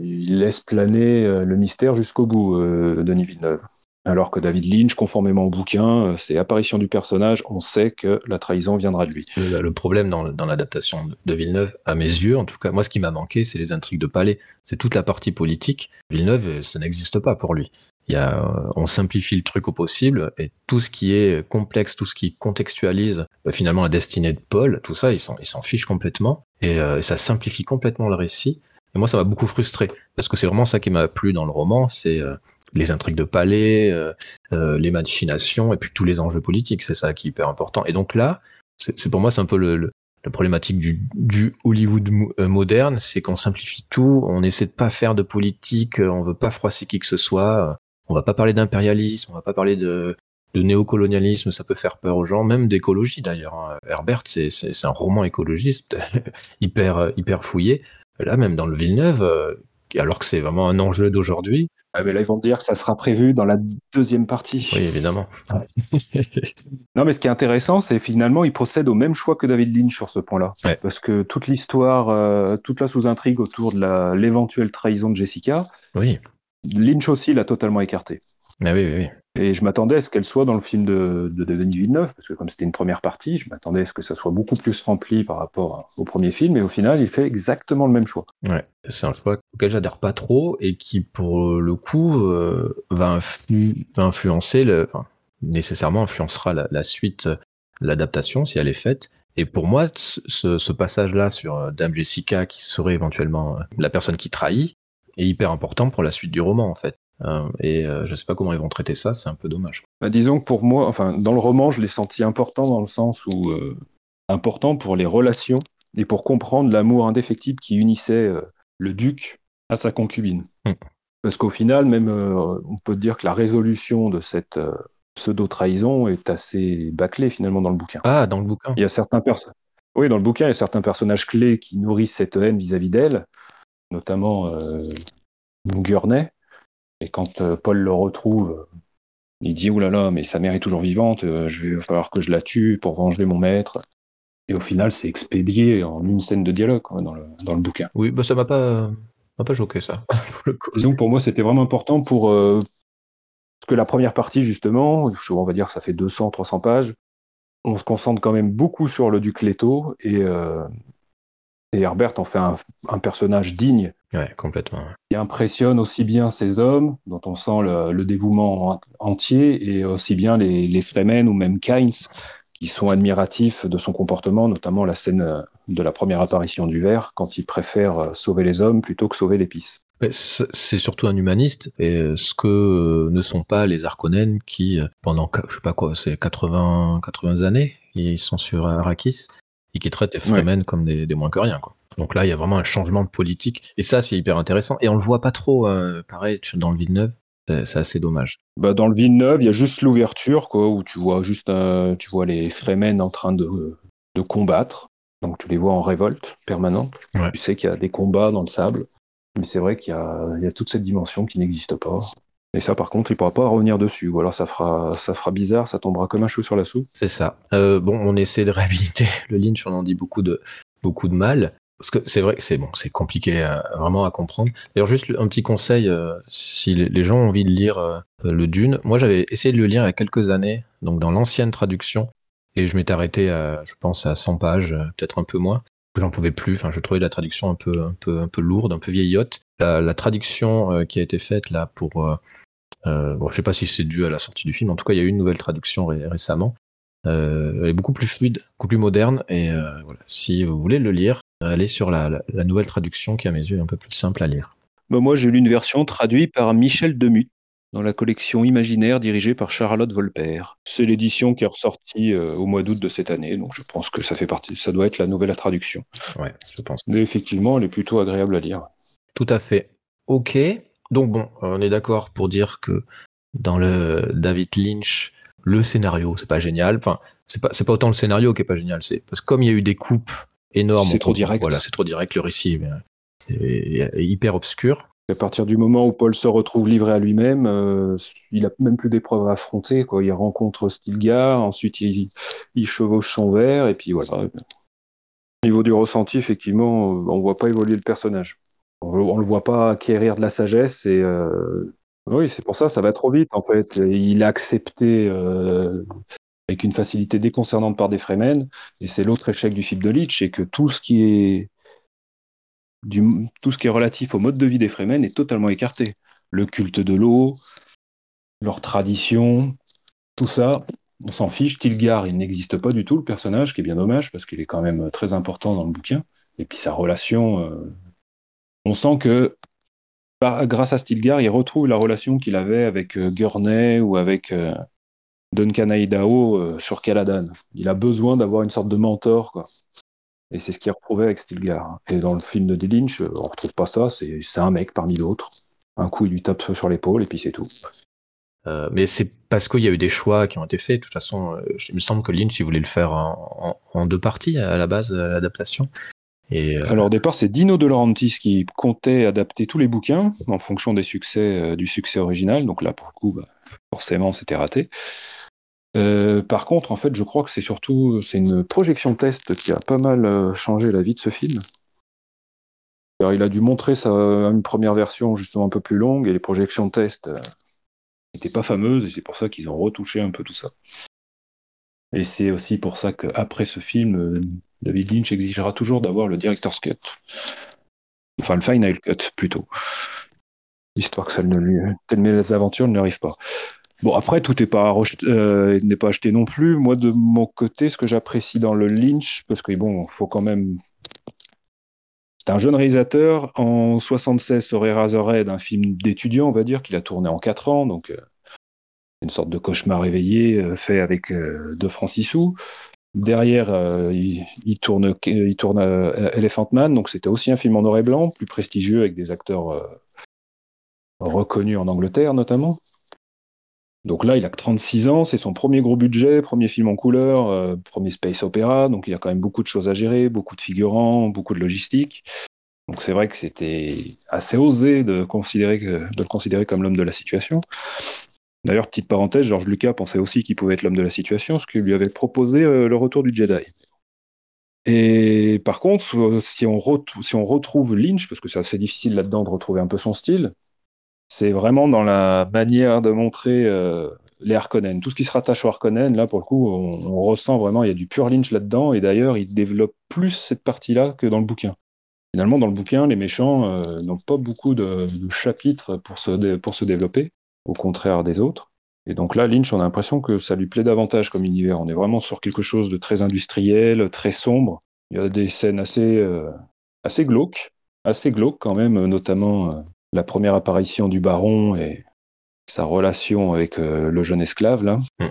il laisse planer euh, le mystère jusqu'au bout, euh, Denis Villeneuve. Alors que David Lynch, conformément au bouquin, euh, c'est apparition du personnage, on sait que la trahison viendra de lui. Le, problème dans, l'adaptation de Villeneuve, à mes yeux, en tout cas, moi ce qui m'a manqué, c'est les intrigues de palais. C'est toute la partie politique. Villeneuve, ça n'existe pas pour lui. Y a, euh, on simplifie le truc au possible et tout ce qui est complexe, tout ce qui contextualise euh, finalement la destinée de Paul, tout ça, ils s'en, ils s'en fichent complètement et euh, ça simplifie complètement le récit. Et moi, ça m'a beaucoup frustré parce que c'est vraiment ça qui m'a plu dans le roman, c'est les intrigues de palais, les machinations et puis tous les enjeux politiques. C'est ça qui est hyper important. Et donc là, c'est, pour moi, c'est un peu le, la problématique du, du Hollywood moderne, c'est qu'on simplifie tout, on essaie de pas faire de politique, on veut pas froisser qui que ce soit, on va pas parler d'impérialisme, on va pas parler de, de néocolonialisme, ça peut faire peur aux gens, même d'écologie d'ailleurs. Hein. Herbert, c'est un roman écologiste hyper hyper fouillé. Là, même dans le Villeneuve, euh, alors que c'est vraiment un enjeu d'aujourd'hui. Ah mais là, ils vont dire que ça sera prévu dans la deuxième partie. Oui, évidemment. non, mais ce qui est intéressant, c'est finalement, il procède au même choix que David Lynch sur ce point-là. Parce que toute l'histoire, euh, toute la sous-intrigue autour de l'éventuelle trahison de Jessica, oui. Lynch aussi l'a totalement écarté. Ah oui, oui, Et je m'attendais à ce qu'elle soit dans le film de, de Denis Villeneuve, parce que comme c'était une première partie, je m'attendais à ce que ça soit beaucoup plus rempli par rapport au premier film, et au final, il fait exactement le même choix. Ouais, c'est un choix auquel j'adhère pas trop, et qui, pour le coup, euh, va, influencer, le, nécessairement influencera la, suite, l'adaptation, si elle est faite. Et pour moi, ce, ce passage-là sur euh, Dame Jessica, qui serait éventuellement euh, la personne qui trahit, est hyper important pour la suite du roman en fait. Euh, et euh, je sais pas comment ils vont traiter ça, c'est un peu dommage. Bah, disons que pour moi, enfin dans le roman, je l'ai senti important dans le sens où euh, important pour les relations et pour comprendre l'amour indéfectible qui unissait le duc à sa concubine. Hmm. Parce qu'au final, même on peut dire que la résolution de cette pseudo-trahison est assez bâclée finalement dans le bouquin. Ah, dans le bouquin. Il y a certains. Oui, dans le bouquin, il y a certains personnages clés qui nourrissent cette haine vis-à-vis d'elle, notamment euh, Gurney. Et quand euh, Paul le retrouve, il dit Ouh là là, mais sa mère est toujours vivante, euh, je vais falloir que je la tue pour venger mon maître. Et au final, c'est expédié en une scène de dialogue dans, le, dans, le, bouquin. Oui, bah ça m'a pas, m'a pas choqué ça. pour Disons pour moi, c'était vraiment important pour, Parce que la première partie, justement, on va dire que ça fait 200, 300 pages, on se concentre quand même beaucoup sur le duc Leto et, euh, et Herbert en fait un, personnage digne. Ouais, complètement. Qui impressionne aussi bien ces hommes, dont on sent le, dévouement entier, et aussi bien les, les Fremen ou même Kynes, qui sont admiratifs de son comportement, notamment la scène de la première apparition du ver, quand il préfère sauver les hommes plutôt que sauver l'épice. C'est surtout un humaniste, et ce que euh, ne sont pas les Arconènes qui, euh, pendant, je sais pas quoi, c'est 80, 80 années, ils sont sur Arrakis, et qui traitent les Fremen comme des, moins que rien, quoi. Donc là, il y a vraiment un changement de politique, et ça, c'est hyper intéressant, et on le voit pas trop, euh, pareil, dans le Villeneuve, c'est assez dommage. Bah dans le Villeneuve, il y a juste l'ouverture, quoi, où tu vois juste, tu vois les Fremen en train de, de combattre, donc tu les vois en révolte permanente. Tu sais qu'il y a des combats dans le sable. Mais c'est vrai qu'il y, a, toute cette dimension qui n'existe pas. Et ça, par contre, il pourra pas revenir dessus. Ou alors ça fera, ça fera bizarre, ça tombera comme un chou sur la soupe. C'est ça. Euh, bon, on essaie de réhabiliter le Lynch, on en dit beaucoup de, beaucoup de mal. Parce que c'est vrai c'est bon, c'est compliqué vraiment à comprendre. D'ailleurs, juste un petit conseil, euh, si les, gens ont envie de lire euh, le Dune, moi j'avais essayé de le lire il y a quelques années, donc dans l'ancienne traduction, et je m'étais arrêté à, je pense, à 100 pages, peut-être un peu moins j'en pouvais plus. Enfin, je trouvais la traduction un peu, un peu, un peu lourde, un peu vieillotte. La, traduction qui a été faite là pour, euh, euh, bon, je sais pas si c'est dû à la sortie du film. En tout cas, il y a eu une nouvelle traduction récemment. elle est beaucoup plus fluide, beaucoup plus moderne. Et voilà, si vous voulez le lire, allez sur la, la, nouvelle traduction qui à mes yeux est un peu plus simple à lire. Bah, moi, j'ai lu une version traduite par Michel Demut dans la collection Imaginaire dirigée par Charlotte Volper. C'est l'édition qui est ressortie euh, au mois d'août de cette année, donc je pense que ça fait partie, ça doit être la nouvelle traduction. Ouais, je pense. Mais effectivement, elle est plutôt agréable à lire. Tout à fait. Ok. Donc bon, on est d'accord pour dire que dans le David Lynch, le scénario, c'est pas génial. Enfin, c'est pas, c'est pas autant le scénario qui est pas génial, c'est parce que comme il y a eu des coupes énormes. C'est trop direct. Voilà, c'est trop direct. Le récit est hyper obscur. À partir du moment où Paul se retrouve livré à lui-même, euh, il a même plus d'épreuves à affronter. Quoi. Il rencontre Stilgar, ensuite il, chevauche son verre, et puis voilà. Au niveau du ressenti, effectivement, on ne voit pas évoluer le personnage. On ne le voit pas acquérir de la sagesse, et euh, oui, c'est pour ça, ça va trop vite en fait. Il a accepté euh, avec une facilité déconcernante par des Fremen, et c'est l'autre échec du film de Leach, c'est que tout ce qui est tout ce qui est relatif au mode de vie des Fremen est totalement écarté. Le culte de l'eau, leur tradition, tout ça, on s'en fiche. Tilgar, il n'existe pas du tout, le personnage, qui est bien dommage, parce qu'il est quand même très important dans le bouquin. Et puis sa relation, euh, on sent que grâce à Stilgar, il retrouve la relation qu'il avait avec euh, Gurney ou avec euh, Duncan Aidao sur Caladan. Il a besoin d'avoir une sorte de mentor. Et c'est ce qu'il retrouvait avec Stilgar. Et dans le film de D. Lynch, on retrouve pas ça, c'est un mec parmi d'autres. Un coup, il lui tape sur l'épaule et puis c'est tout. Euh, mais c'est parce qu'il y a eu des choix qui ont été faits. De toute façon, euh, il me semble que Lynch voulait le faire en, deux parties à la base, l'adaptation. Euh, Alors au départ, c'est Dino De Laurentiis qui comptait adapter tous les bouquins en fonction des succès du succès original. Donc là, pour le coup, bah, forcément, c'était raté. Euh, par contre, en fait, je crois que c'est surtout c'est une projection test qui a pas mal euh, changé la vie de ce film. Il a dû montrer sa, une première version justement un peu plus longue et les projections test n'étaient euh, pas fameuses et c'est pour ça qu'ils ont retouché un peu tout ça. Et c'est aussi pour ça qu'après ce film, David Lynch exigera toujours d'avoir le director's cut. Enfin, le final cut plutôt. Histoire que ça ne lui, telle aventures ne pas. Bon, après, tout n'est pas, euh, n'est pas acheté non plus. Moi, de mon côté, ce que j'apprécie dans le Lynch, parce que bon, faut quand même. C'est un jeune réalisateur. En 76, sur Eraserhead, un film d'étudiant, on va dire, qu'il a tourné en 4 ans. Donc, euh, une sorte de cauchemar réveillé euh, fait avec De Francisou. Derrière, il, tourne, il tourne Elephant Man, donc c'était aussi un film en noir et blanc, plus prestigieux, avec des acteurs reconnus en Angleterre notamment. Donc là, il a que 36 ans, c'est son premier gros budget, premier film en couleur, euh, premier space opéra, donc il y a quand même beaucoup de choses à gérer, beaucoup de figurants, beaucoup de logistique. Donc c'est vrai que c'était assez osé de le considérer comme l'homme de la situation. D'ailleurs, petite parenthèse, George Lucas pensait aussi qu'il pouvait être l'homme de la situation, ce qu'il lui avait proposé euh, le retour du Jedi. Et par contre, euh, si on, retrouve Lynch, parce que c'est assez difficile là-dedans de retrouver un peu son style, c'est vraiment dans la manière de montrer euh, les Harkonnen. Tout ce qui se rattache aux Harkonnen, là, pour le coup, on, ressent vraiment, il y a du pur Lynch là-dedans, et d'ailleurs, il développe plus cette partie-là que dans le bouquin. Finalement, dans le bouquin, les méchants n'ont pas beaucoup de, chapitres pour se développer, au contraire des autres. Et donc là, Lynch, on a l'impression que ça lui plaît davantage comme univers. On est vraiment sur quelque chose de très industriel, très sombre. Il y a des scènes assez, euh, assez glauques, assez glauques quand même, notamment la première apparition du baron et sa relation avec euh, le jeune esclave là. Hmm.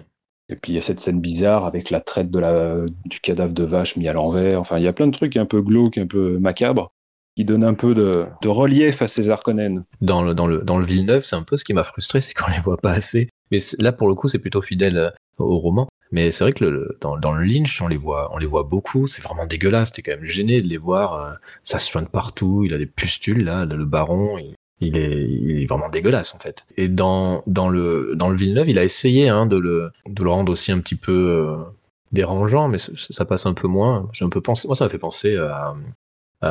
Et puis il y a cette scène bizarre avec la traite de la, du cadavre de vache mis à l'envers. Enfin, il y a plein de trucs un peu glauques, un peu macabres, qui donnent un peu de, relief à ces Harkonnen. Dans le, dans le, dans le Villeneuve, c'est un peu ce qui m'a frustré, c'est qu'on les voit pas assez. Mais là, pour le coup, c'est plutôt fidèle euh, au roman. Mais c'est vrai que dans, le Lynch, on les voit, on les voit beaucoup. C'est vraiment dégueulasse. T'es quand même gêné de les voir. Euh, ça se soigne partout. Il a des pustules là, le baron. Il, il est, vraiment dégueulasse en fait. Et dans, dans, le, dans le Villeneuve, il a essayé hein, de, le, de le rendre aussi un petit peu euh, dérangeant, mais ça, passe un peu moins. Un peu pensé, moi ça m'a fait penser à,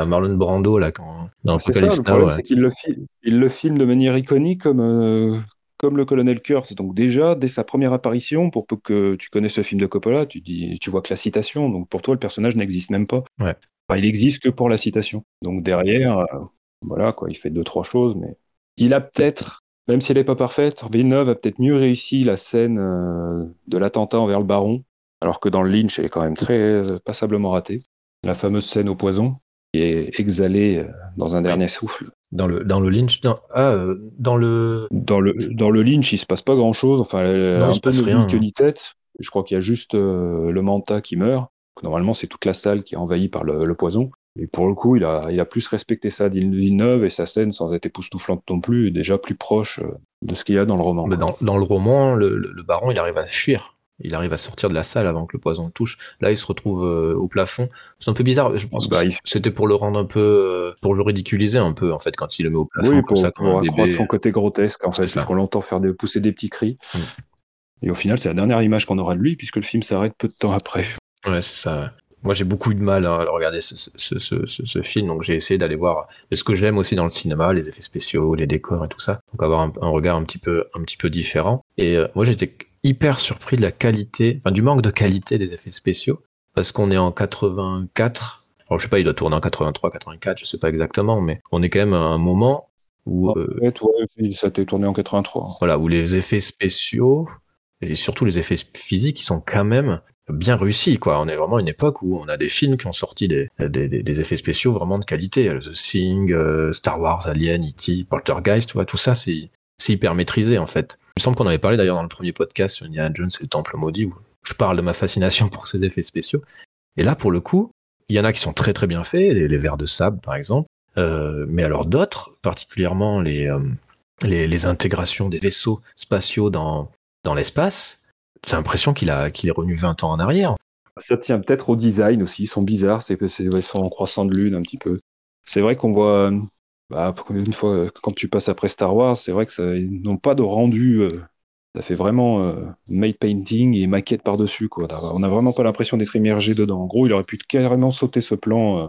Marlon Brando là quand dans C'est ça, le problème, c'est qu'il le, filme, il le filme de manière iconique comme, euh, comme le colonel Kurtz. Donc déjà, dès sa première apparition, pour peu que tu connaisses ce film de Coppola, tu, dis, tu vois que la citation, donc pour toi le personnage n'existe même pas. Ouais. il existe que pour la citation. Donc derrière, euh, voilà, quoi, il fait deux, trois choses, mais il a peut-être, même si elle n'est pas parfaite, Villeneuve a peut-être mieux réussi la scène euh, de l'attentat envers le baron, alors que dans le Lynch, elle est quand même très euh, passablement ratée. La fameuse scène au poison, qui est exhalée euh, dans un dernier souffle. Dans le, dans le Lynch, dans, ah, dans le... Dans le... Dans le Lynch, il se passe pas grand-chose, enfin, a un peu rien, que ni tête. Je crois qu'il y a juste le manta qui meurt. Normalement, c'est toute la salle qui est envahie par le poison. Et pour le coup, il a, il a plus respecté ça Villeneuve et sa scène, sans être époustouflante non plus, est déjà plus proche euh, de ce qu'il y a dans le roman. Mais dans, dans, le roman, le, le, baron, il arrive à fuir. Il arrive à sortir de la salle avant que le poison le touche. Là, il se retrouve euh, au plafond. C'est un peu bizarre. Je pense bah, que c'était pour le rendre un peu, euh, pour le ridiculiser un peu, en fait, quand il le met au plafond. Oui, pour, comme ça, pour accroître son côté grotesque, en fait, parce qu'on l'entend faire pousser des petits cris. Mm. Et au final, c'est la dernière image qu'on aura de lui, puisque le film s'arrête peu de temps après. Ouais, c'est ça. Moi, j'ai beaucoup de mal à regarder ce, ce, ce, ce film, donc j'ai essayé d'aller voir ce que j'aime aussi dans le cinéma, les effets spéciaux, les décors et tout ça. Donc avoir un, regard un petit peu, un petit peu différent. Et euh, moi, j'étais hyper surpris de la qualité, enfin du manque de qualité des effets spéciaux, parce qu'on est en 84. Alors, je sais pas, il doit tourner en 83, 84, je sais pas exactement, mais on est quand même à un moment où. En euh, fait, ouais, ça t'est tourné en 83. Voilà, où les effets spéciaux et surtout les effets physiques, ils sont quand même bien réussi, quoi. On est vraiment à une époque où on a des films qui ont sorti des, des, des effets spéciaux vraiment de qualité. The Thing, euh, Star Wars, Alien, E.T., Poltergeist, tu vois, tout ça, c'est hyper maîtrisé, en fait. Il me semble qu'on avait parlé d'ailleurs dans le premier podcast sur Indiana Jones et le Temple Maudit, où je parle de ma fascination pour ces effets spéciaux. Et là, pour le coup, il y en a qui sont très très bien faits, les, les vers de sable, par exemple. Euh, mais alors d'autres, particulièrement les, euh, les, les, intégrations des vaisseaux spatiaux dans, dans l'espace, j'ai l'impression qu'il qu'il est revenu 20 ans en arrière. Ça tient peut-être au design aussi, ils sont bizarres, c'est ils sont en croissant de lune un petit peu. C'est vrai qu'on voit, bah, une fois, quand tu passes après Star Wars, c'est vrai que ça, n'ont pas de rendu. Euh, ça fait vraiment euh, made painting et maquette par-dessus. Quoi. On n'a vraiment pas l'impression d'être immergé dedans. En gros, il aurait pu carrément sauter ce plan euh,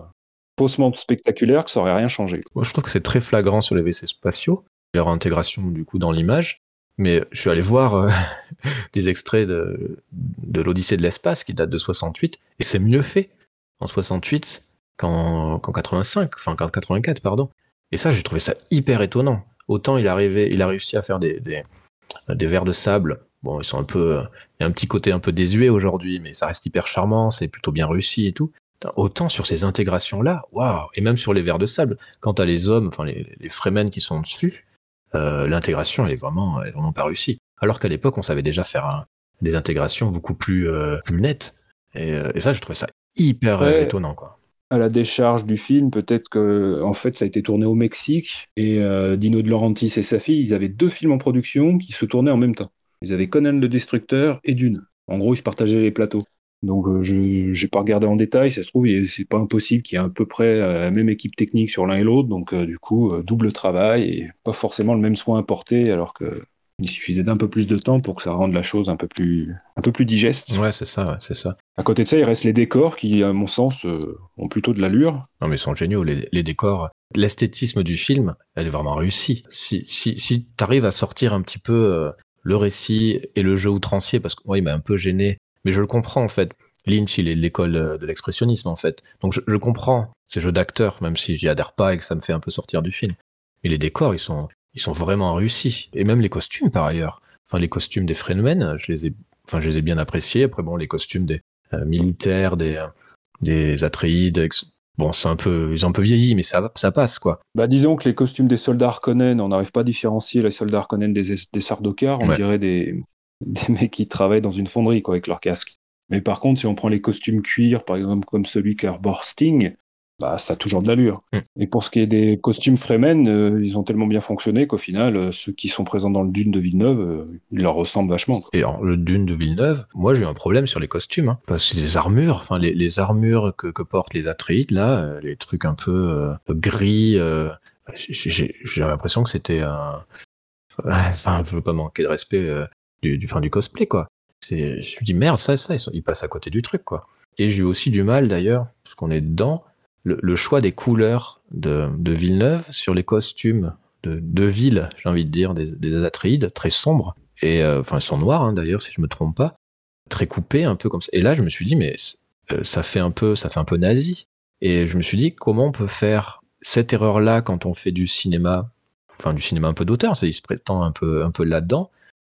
faussement spectaculaire que ça aurait rien changé. Moi, je trouve que c'est très flagrant sur les WC spatiaux, leur intégration du coup dans l'image. Mais je suis allé voir euh, des extraits de, de l'Odyssée de l'espace qui date de 68, et c'est mieux fait en 68 qu'en 85, enfin qu'en 84, pardon. Et ça, j'ai trouvé ça hyper étonnant. Autant il, arrivait, il a réussi à faire des, des, des verres de sable. Bon, ils sont un peu. Il y a un petit côté un peu désuet aujourd'hui, mais ça reste hyper charmant, c'est plutôt bien réussi et tout. Autant sur ces intégrations-là, waouh! Et même sur les verres de sable, quand t'as les hommes, enfin les, les Fremen qui sont dessus, euh, l'intégration elle est vraiment, elle est vraiment pas réussie. Alors qu'à l'époque, on savait déjà faire des intégrations beaucoup plus, euh, plus nettes. Euh, et, ça, je trouvais ça hyper étonnant, quoi. À la décharge du film, peut-être que en fait, ça a été tourné au Mexique et Dino De Laurentiis et sa fille, ils avaient deux films en production qui se tournaient en même temps. Ils avaient Conan le Destructeur et Dune. En gros, ils se partageaient les plateaux. Donc euh, je n'ai pas regardé en détail, ça se trouve, c'est pas impossible qu'il y ait à peu près euh, la même équipe technique sur l'un et l'autre, donc euh, du coup, double travail et pas forcément le même soin apporté, alors que Il suffisait d'un peu plus de temps pour que ça rende la chose un peu plus, un peu plus digeste. Ouais, c'est ça, c'est ça. À côté de ça, il reste les décors qui, à mon sens, euh, ont plutôt de l'allure. Non, mais ils sont géniaux, les, décors. L'esthétisme du film, elle est vraiment réussie. Si, si, si tu arrives à sortir un petit peu euh, le récit et le jeu outrancier, parce que moi, il m'a un peu gêné, mais je le comprends en fait. Lynch, il est de l'école euh, de l'expressionnisme en fait. Donc je, je comprends ces jeux d'acteurs, même si j'y adhère pas et que ça me fait un peu sortir du film. Mais les décors, ils sont, ils sont vraiment réussis. Et même les costumes, par ailleurs. Enfin, les costumes des Fremen, je les ai, enfin, je les ai bien appréciés. Après, bon, les costumes des euh, militaires, des, euh, des Atreides, bon, c'est un peu, ils ont un peu vieilli, mais ça, ça passe, quoi. Bah, disons que les costumes des soldats Harkonnen, on n'arrive pas à différencier les soldats Harkonnen des, des Sardokar. On dirait des, des mecs qui travaillent dans une fonderie, quoi, avec leur casque. Mais par contre, si on prend les costumes cuir, par exemple, comme celui qu'arbore Sting, bah, ça a toujours de l'allure. Mm. Et pour ce qui est des costumes Fremen, euh, ils ont tellement bien fonctionné qu'au final, euh, ceux qui sont présents dans le Dune de Villeneuve, euh, ils leur ressemblent vachement. Et alors, le Dune de Villeneuve, moi j'ai un problème sur les costumes, hein, parce que les armures, enfin les, les, armures que, que, portent les Atreides, là, les trucs un peu gris, j'ai l'impression que c'était un... Enfin, je veux pas manquer de respect du, du, fin, du cosplay, quoi. Je me dis, merde, ça, ça, ils, ils passent à côté du truc, quoi. Et j'ai eu aussi du mal, d'ailleurs, parce qu'on est dedans, le, choix des couleurs de, Villeneuve sur les costumes de, ville, j'ai envie de dire, des, des très sombres. Et euh, enfin, ils sont noirs hein, d'ailleurs, si je me trompe pas, très coupés, un peu comme ça. Et là, je me suis dit, mais euh, ça fait un peu, ça fait un peu nazi. Et je me suis dit, comment on peut faire cette erreur-là quand on fait du cinéma, enfin du cinéma un peu d'auteur, ça il se prétend un peu, un peu là-dedans,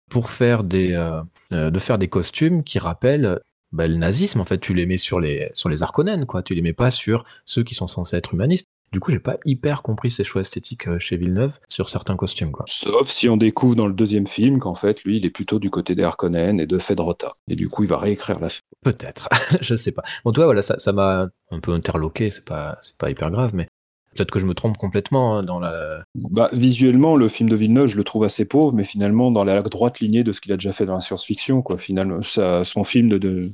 pour faire des, euh, de faire des costumes qui rappellent bah, le nazisme, en fait, tu les mets sur les, sur les Arconènes, quoi. Tu les mets pas sur ceux qui sont censés être humanistes. Du coup, j'ai pas hyper compris ces choix esthétiques euh, chez Villeneuve sur certains costumes, quoi. Sauf si on découvre dans le deuxième film qu'en fait, lui, il est plutôt du côté des Harkonnen et de Fedrota. Et du coup, il va réécrire la Peut-être, je sais pas. Bon, toi, voilà, ça m'a un peu interloqué, c'est pas, c'est pas hyper grave, mais Peut-être que je me trompe complètement hein, dans la. Bah, visuellement, le film de Villeneuve, je le trouve assez pauvre, mais finalement dans la droite lignée de ce qu'il a déjà fait dans la science-fiction, quoi. Finalement, ça, son film de,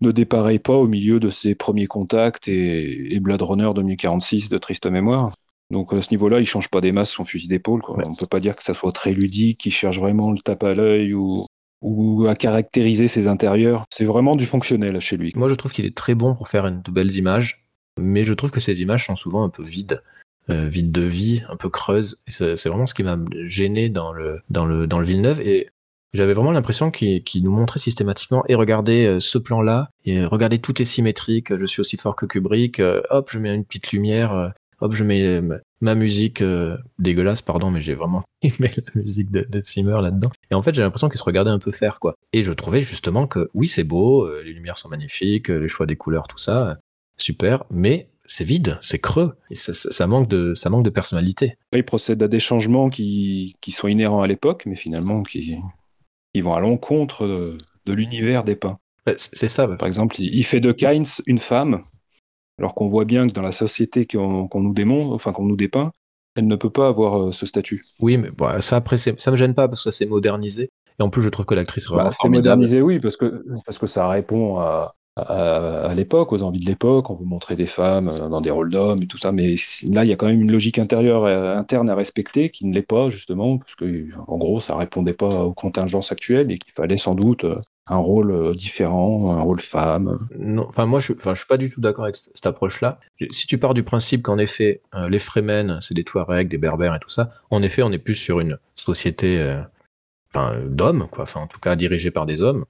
ne dépareille pas au milieu de ses premiers contacts et, et Blade Runner 2046 de triste mémoire. Donc à ce niveau-là, il change pas des masses son fusil d'épaule. On ne peut pas dire que ça soit très ludique, qu'il cherche vraiment le tape à l'œil ou, ou à caractériser ses intérieurs. C'est vraiment du fonctionnel chez lui. Moi, je trouve qu'il est très bon pour faire une, de belles images mais je trouve que ces images sont souvent un peu vides. Euh, vides de vie, un peu creuses. C'est vraiment ce qui m'a gêné dans le, dans, le, dans le Villeneuve. Et j'avais vraiment l'impression qu'il nous montrait systématiquement et regardez euh, ce plan-là, et regardez tout est symétrique, je suis aussi fort que Kubrick, euh, hop, je mets une petite lumière, hop, je mets ma musique dégueulasse, pardon, mais j'ai vraiment aimé la musique de, de là-dedans. Et en fait, j'ai l'impression qu'il se regardait un peu faire, quoi. Et je trouvais justement que oui, c'est beau, les lumières sont magnifiques, les choix des couleurs, tout ça, super, mais c'est vide, c'est creux, et ça, manque de, ça manque de personnalité. Il procède à des changements qui, qui sont inhérents à l'époque, mais finalement qui, qui vont à l'encontre de, l'univers des peints. C'est ça. Par exemple, il fait de Kynes une femme, alors qu'on voit bien que dans la société qu'on nous démontre, enfin qu'on nous dépeint, elle ne peut pas avoir euh, ce statut. Oui, mais bon, ça après, ça me gêne pas parce que ça s'est modernisé. Et en plus, je trouve que l'actrice bah, modernisé, oui, parce que, parce que ça répond à, à, l'époque, aux envies de l'époque. On vous montrer des femmes euh, dans des rôles d'hommes et tout ça, mais là, il y a quand même une logique intérieure euh, interne à respecter qui ne l'est pas justement, parce que en gros, ça répondait pas aux contingences actuelles et qu'il fallait sans doute euh, un rôle différent, un rôle femme. Non, enfin moi, je, enfin, je suis pas du tout d'accord avec cette approche-là. Si tu pars du principe qu'en effet, les Fremen, c'est des Touaregs, des Berbères et tout ça, en effet, on est plus sur une société, enfin, d'hommes, quoi. Enfin, en tout cas, dirigée par des hommes.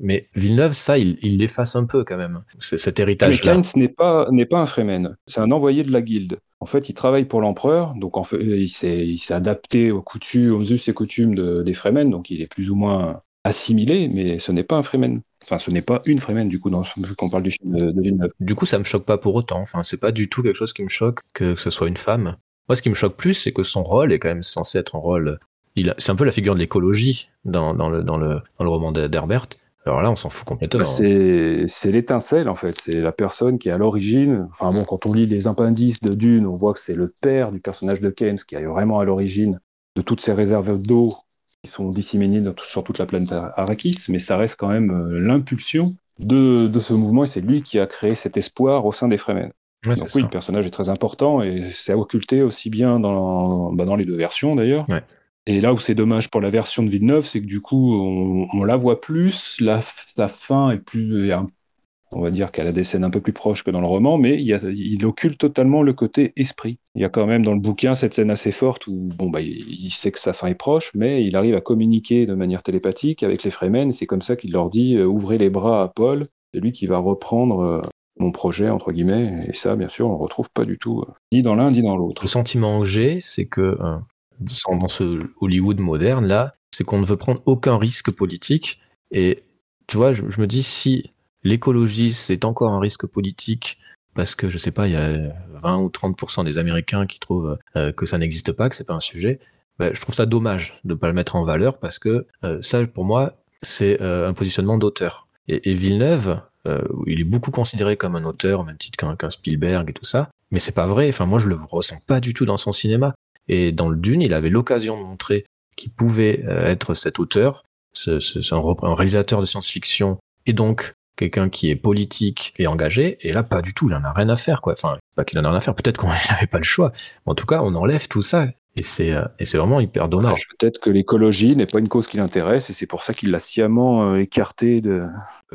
Mais Villeneuve, ça, il l'efface un peu quand même, cet héritage-là. Mais n'est pas, n'est pas un Fremen, c'est un envoyé de la guilde. En fait, il travaille pour l'empereur, donc en fait, il s'est adapté aux coutumes, aux us et coutumes des Fremen, donc il est plus ou moins assimilé, mais ce n'est pas un Fremen. Enfin, ce n'est pas une Fremen, du coup, dans, qu'on parle du film de, Villeneuve. Du coup, ça me choque pas pour autant. Enfin, c'est pas du tout quelque chose qui me choque que, ce soit une femme. Moi, ce qui me choque plus, c'est que son rôle est quand même censé être un rôle. C'est un peu la figure de l'écologie dans, dans, le, dans, le, dans le roman d'Herbert. Alors là, on s'en fout complètement. Bah, c'est l'étincelle, en fait. C'est la personne qui est à l'origine. Enfin bon, quand on lit les appendices de Dune, on voit que c'est le père du personnage de Keynes qui est vraiment à l'origine de toutes ces réserves d'eau qui sont disséminées sur toute la planète Arrakis, mais ça reste quand même euh, l'impulsion de, ce mouvement et c'est lui qui a créé cet espoir au sein des Fremen. Donc oui, le personnage est très important et c'est occulté aussi bien dans, bah, dans les deux versions d'ailleurs. Et là où c'est dommage pour la version de Villeneuve, c'est que du coup, on, la voit plus, la, fin est plus, on va dire qu'elle a des scènes un peu plus proches que dans le roman, mais il, il, occulte totalement le côté esprit. Il y a quand même dans le bouquin cette scène assez forte où bon, bah, il sait que sa fin est proche, mais il arrive à communiquer de manière télépathique avec les Fremen, c'est comme ça qu'il leur dit euh, ouvrez les bras à Paul, c'est lui qui va reprendre euh, mon projet, entre guillemets, et ça, bien sûr, on ne retrouve pas du tout, euh, ni dans l'un ni dans l'autre. Le sentiment que j'ai, c'est que dans ce Hollywood moderne, là, c'est qu'on ne veut prendre aucun risque politique, et tu vois, je me dis si l'écologie, c'est encore un risque politique parce que je sais pas, il y a 20 ou 30% des Américains qui trouvent euh, que ça n'existe pas, que c'est pas un sujet. Ben, je trouve ça dommage de ne pas le mettre en valeur parce que euh, ça, pour moi, c'est euh, un positionnement d'auteur. Et, Villeneuve, il est beaucoup considéré comme un auteur, au même titre qu'un Spielberg et tout ça, mais c'est pas vrai. Enfin, moi, je le ressens pas du tout dans son cinéma. Et dans le Dune, il avait l'occasion de montrer qu'il pouvait être cet auteur, ce, ce, un réalisateur de science-fiction et donc quelqu'un qui est politique et engagé, et là, pas du tout, il en a rien à faire, quoi. Enfin, pas qu'il en a rien à faire, peut-être qu'on n'avait pas le choix. En tout cas, on enlève tout ça, et c'est, euh, et c'est vraiment hyper dommage. Peut-être que l'écologie n'est pas une cause qui l'intéresse, et c'est pour ça qu'il l'a sciemment euh, écarté de.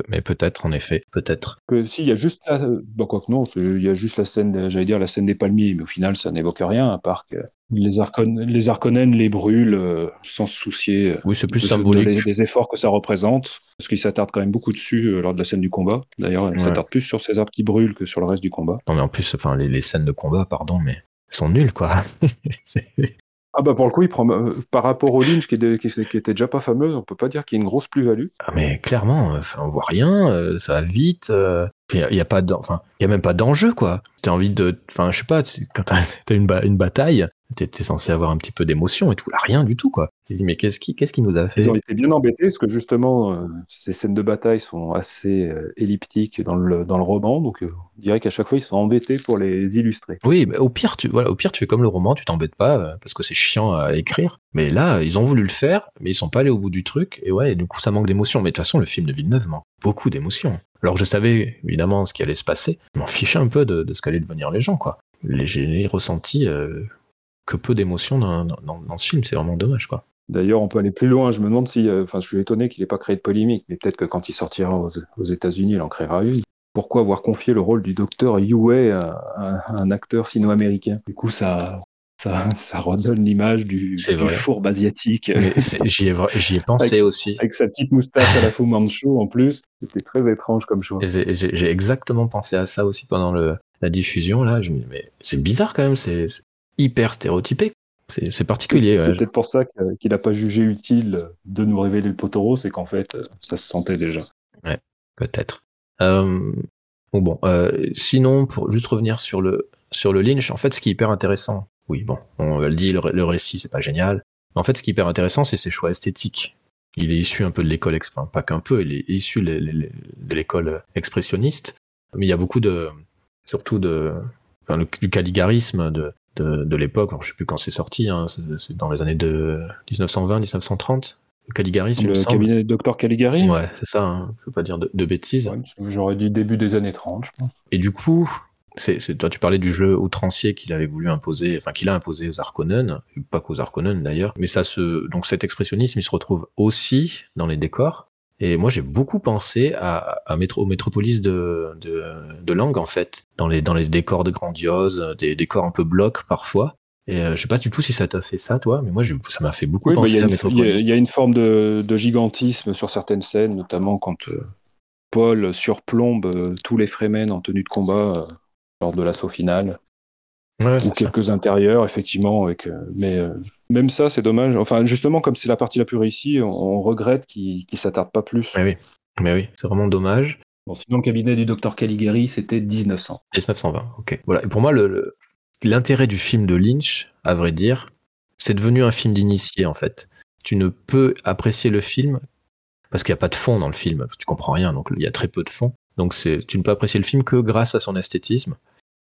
Mais peut-être, en effet, peut-être. Que si, il y a juste, la... bon, quoi que non, il y a juste la scène, j'allais dire la scène des palmiers, mais au final, ça n'évoque rien, à part que les, Arcon... les Arconènes les brûlent euh, sans se soucier. Oui, c'est plus symbolique. des efforts que ça représente, parce qu'il s'attarde quand même beaucoup dessus lors de la scène du combat. D'ailleurs, il s'attarde plus sur ces arbres qui brûlent que sur le reste du combat. Non, mais en plus, enfin, les, les scènes de combat, pardon, mais sont nuls, quoi. ah bah pour le coup, il prend, euh, par rapport au Lynch qui, qui, était déjà pas fameuse, on peut pas dire qu'il y a une grosse plus-value. Ah mais clairement, on voit rien, euh, ça va vite. Euh, il y, a pas, enfin, il y a même pas d'enjeu quoi. T'as envie de, enfin, je sais pas, quand t'as as une, une bataille, t'étais censé avoir un petit peu d'émotion et tout, là rien du tout quoi. dit mais qu'est-ce qui, qu'est-ce qui nous a fait Ils ont été bien embêtés parce que justement euh, ces scènes de bataille sont assez euh, elliptiques dans le dans le roman, donc euh, on dirait qu'à chaque fois ils sont embêtés pour les illustrer. Oui, au pire tu voilà, au pire tu fais comme le roman, tu t'embêtes pas parce que c'est chiant à écrire. Mais là ils ont voulu le faire, mais ils sont pas allés au bout du truc et ouais, du coup ça manque d'émotion. Mais de toute façon le film de Villeneuve manque beaucoup d'émotion. Alors je savais évidemment ce qui allait se passer, je m'en fichais un peu de, de ce qu'allaient devenir les gens quoi. J'ai ressenti que peu d'émotions dans, ce film. C'est vraiment dommage, quoi. D'ailleurs, on peut aller plus loin. Je me demande si, euh, enfin, je suis étonné qu'il n'ait pas créé de polémique, mais peut-être que quand il sortira aux, États-Unis, il en créera une. Pourquoi avoir confié le rôle du docteur Yue à, un acteur sino-américain? Du coup, ça, ça, ça redonne l'image du, fourbe asiatique. J'y ai, pensé aussi. Avec sa petite moustache à la Fu Manchu en plus. C'était très étrange comme choix. J'ai exactement pensé à ça aussi pendant le, la diffusion. Là, je me dis, mais c'est bizarre quand même. C'est hyper stéréotypé. C'est particulier. C'est peut-être pour ça qu'il n'a pas jugé utile de nous révéler le Potoro, c'est qu'en fait, ça se sentait déjà. Ouais, peut-être. Euh, bon, euh, sinon, pour juste revenir sur le, sur le Lynch, en fait, ce qui est hyper intéressant, oui, bon, on le dit, le, récit, c'est pas génial. Mais en fait, ce qui est hyper intéressant, c'est ses choix esthétiques. Il est issu un peu de l'école, enfin, pas qu'un peu, il est issu de l'école expressionniste. Mais il y a beaucoup de, surtout de, enfin, du caligarisme, de, de, l'époque. Je sais plus quand c'est sorti, hein, c'est dans les années de 1920-1930. Caligari, le cabinet du docteur Caligari? Ouais, c'est ça, hein, je ne veux pas dire de, bêtises. J'aurais dit début des années 30, je pense. Et du coup, c'est, toi tu parlais du jeu outrancier qu'il avait voulu imposer, enfin qu'il a imposé aux Harkonnen, pas qu'aux Harkonnen d'ailleurs, mais ça se, donc cet expressionnisme il se retrouve aussi dans les décors, et moi, j'ai beaucoup pensé à, à métro, aux métropolis de, de, de, langue, en fait, dans les, dans les décors de grandiose, des décors un peu blocs parfois. Et euh, je sais pas du tout si ça t'a fait ça, toi, mais moi, ça m'a fait beaucoup penser à Métropolis. Il y, a une forme de, de, gigantisme sur certaines scènes, notamment quand euh, Paul surplombe euh, tous les Fremen en tenue de combat lors de l'assaut final. ou quelques intérieurs, effectivement, avec, mais même ça, c'est dommage. Enfin, justement, comme c'est la partie la plus réussie, on, regrette qu'il ne s'attarde pas plus. Mais oui, mais oui, c'est vraiment dommage. Bon, sinon, le cabinet du docteur Caligari, c'était 1900. 1920, ok. Voilà. Et pour moi, l'intérêt du film de Lynch, à vrai dire, c'est devenu un film d'initié, en fait. Tu ne peux apprécier le film parce qu'il n'y a pas de fond dans le film. Tu comprends rien, donc il y a très peu de fond. Donc tu ne peux apprécier le film que grâce à son esthétisme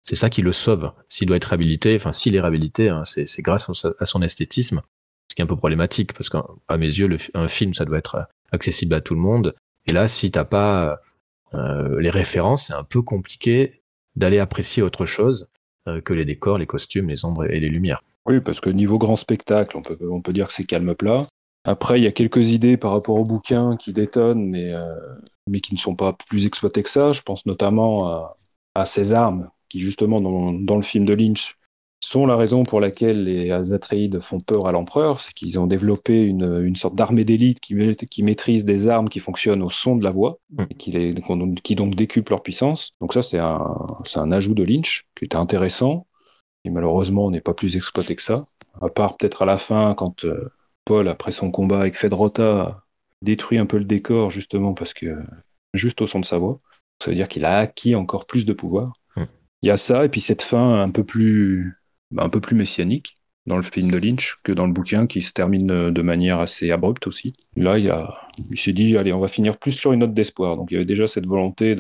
c'est ça qui le sauve. S'il doit être réhabilité, enfin s'il est réhabilité, hein, c'est grâce à son esthétisme, ce qui est un peu problématique parce qu'à mes yeux, un film, ça doit être accessible à tout le monde. Et là, si t'as pas euh, les références, c'est un peu compliqué d'aller apprécier autre chose euh, que les décors, les costumes, les ombres et les lumières. Oui, parce que niveau grand spectacle, on peut, dire que c'est calme plat. Après, il y a quelques idées par rapport au bouquin qui détonnent, mais, euh, qui ne sont pas plus exploitées que ça. Je pense notamment à, à ces armes qui, justement, dans, dans, le film de Lynch, sont la raison pour laquelle les Atreides font peur à l'empereur. C'est qu'ils ont développé une, une sorte d'armée d'élite qui, qui, maîtrise des armes qui fonctionnent au son de la voix mm. et qui, les, qui donc décuplent leur puissance. Donc ça, c'est un, un ajout de Lynch qui était intéressant et malheureusement, on n'est pas plus exploité que ça. À part peut-être à la fin, quand euh, Paul, après son combat avec Fedrota, détruit un peu le décor, justement, parce que juste au son de sa voix. Ça veut dire qu'il a acquis encore plus de pouvoir. Il y a ça, et puis cette fin un peu plus, un peu plus messianique dans le film de Lynch que dans le bouquin qui se termine de manière assez abrupte aussi. Là, il, il s'est dit, allez, on va finir plus sur une note d'espoir. Donc il y avait déjà cette volonté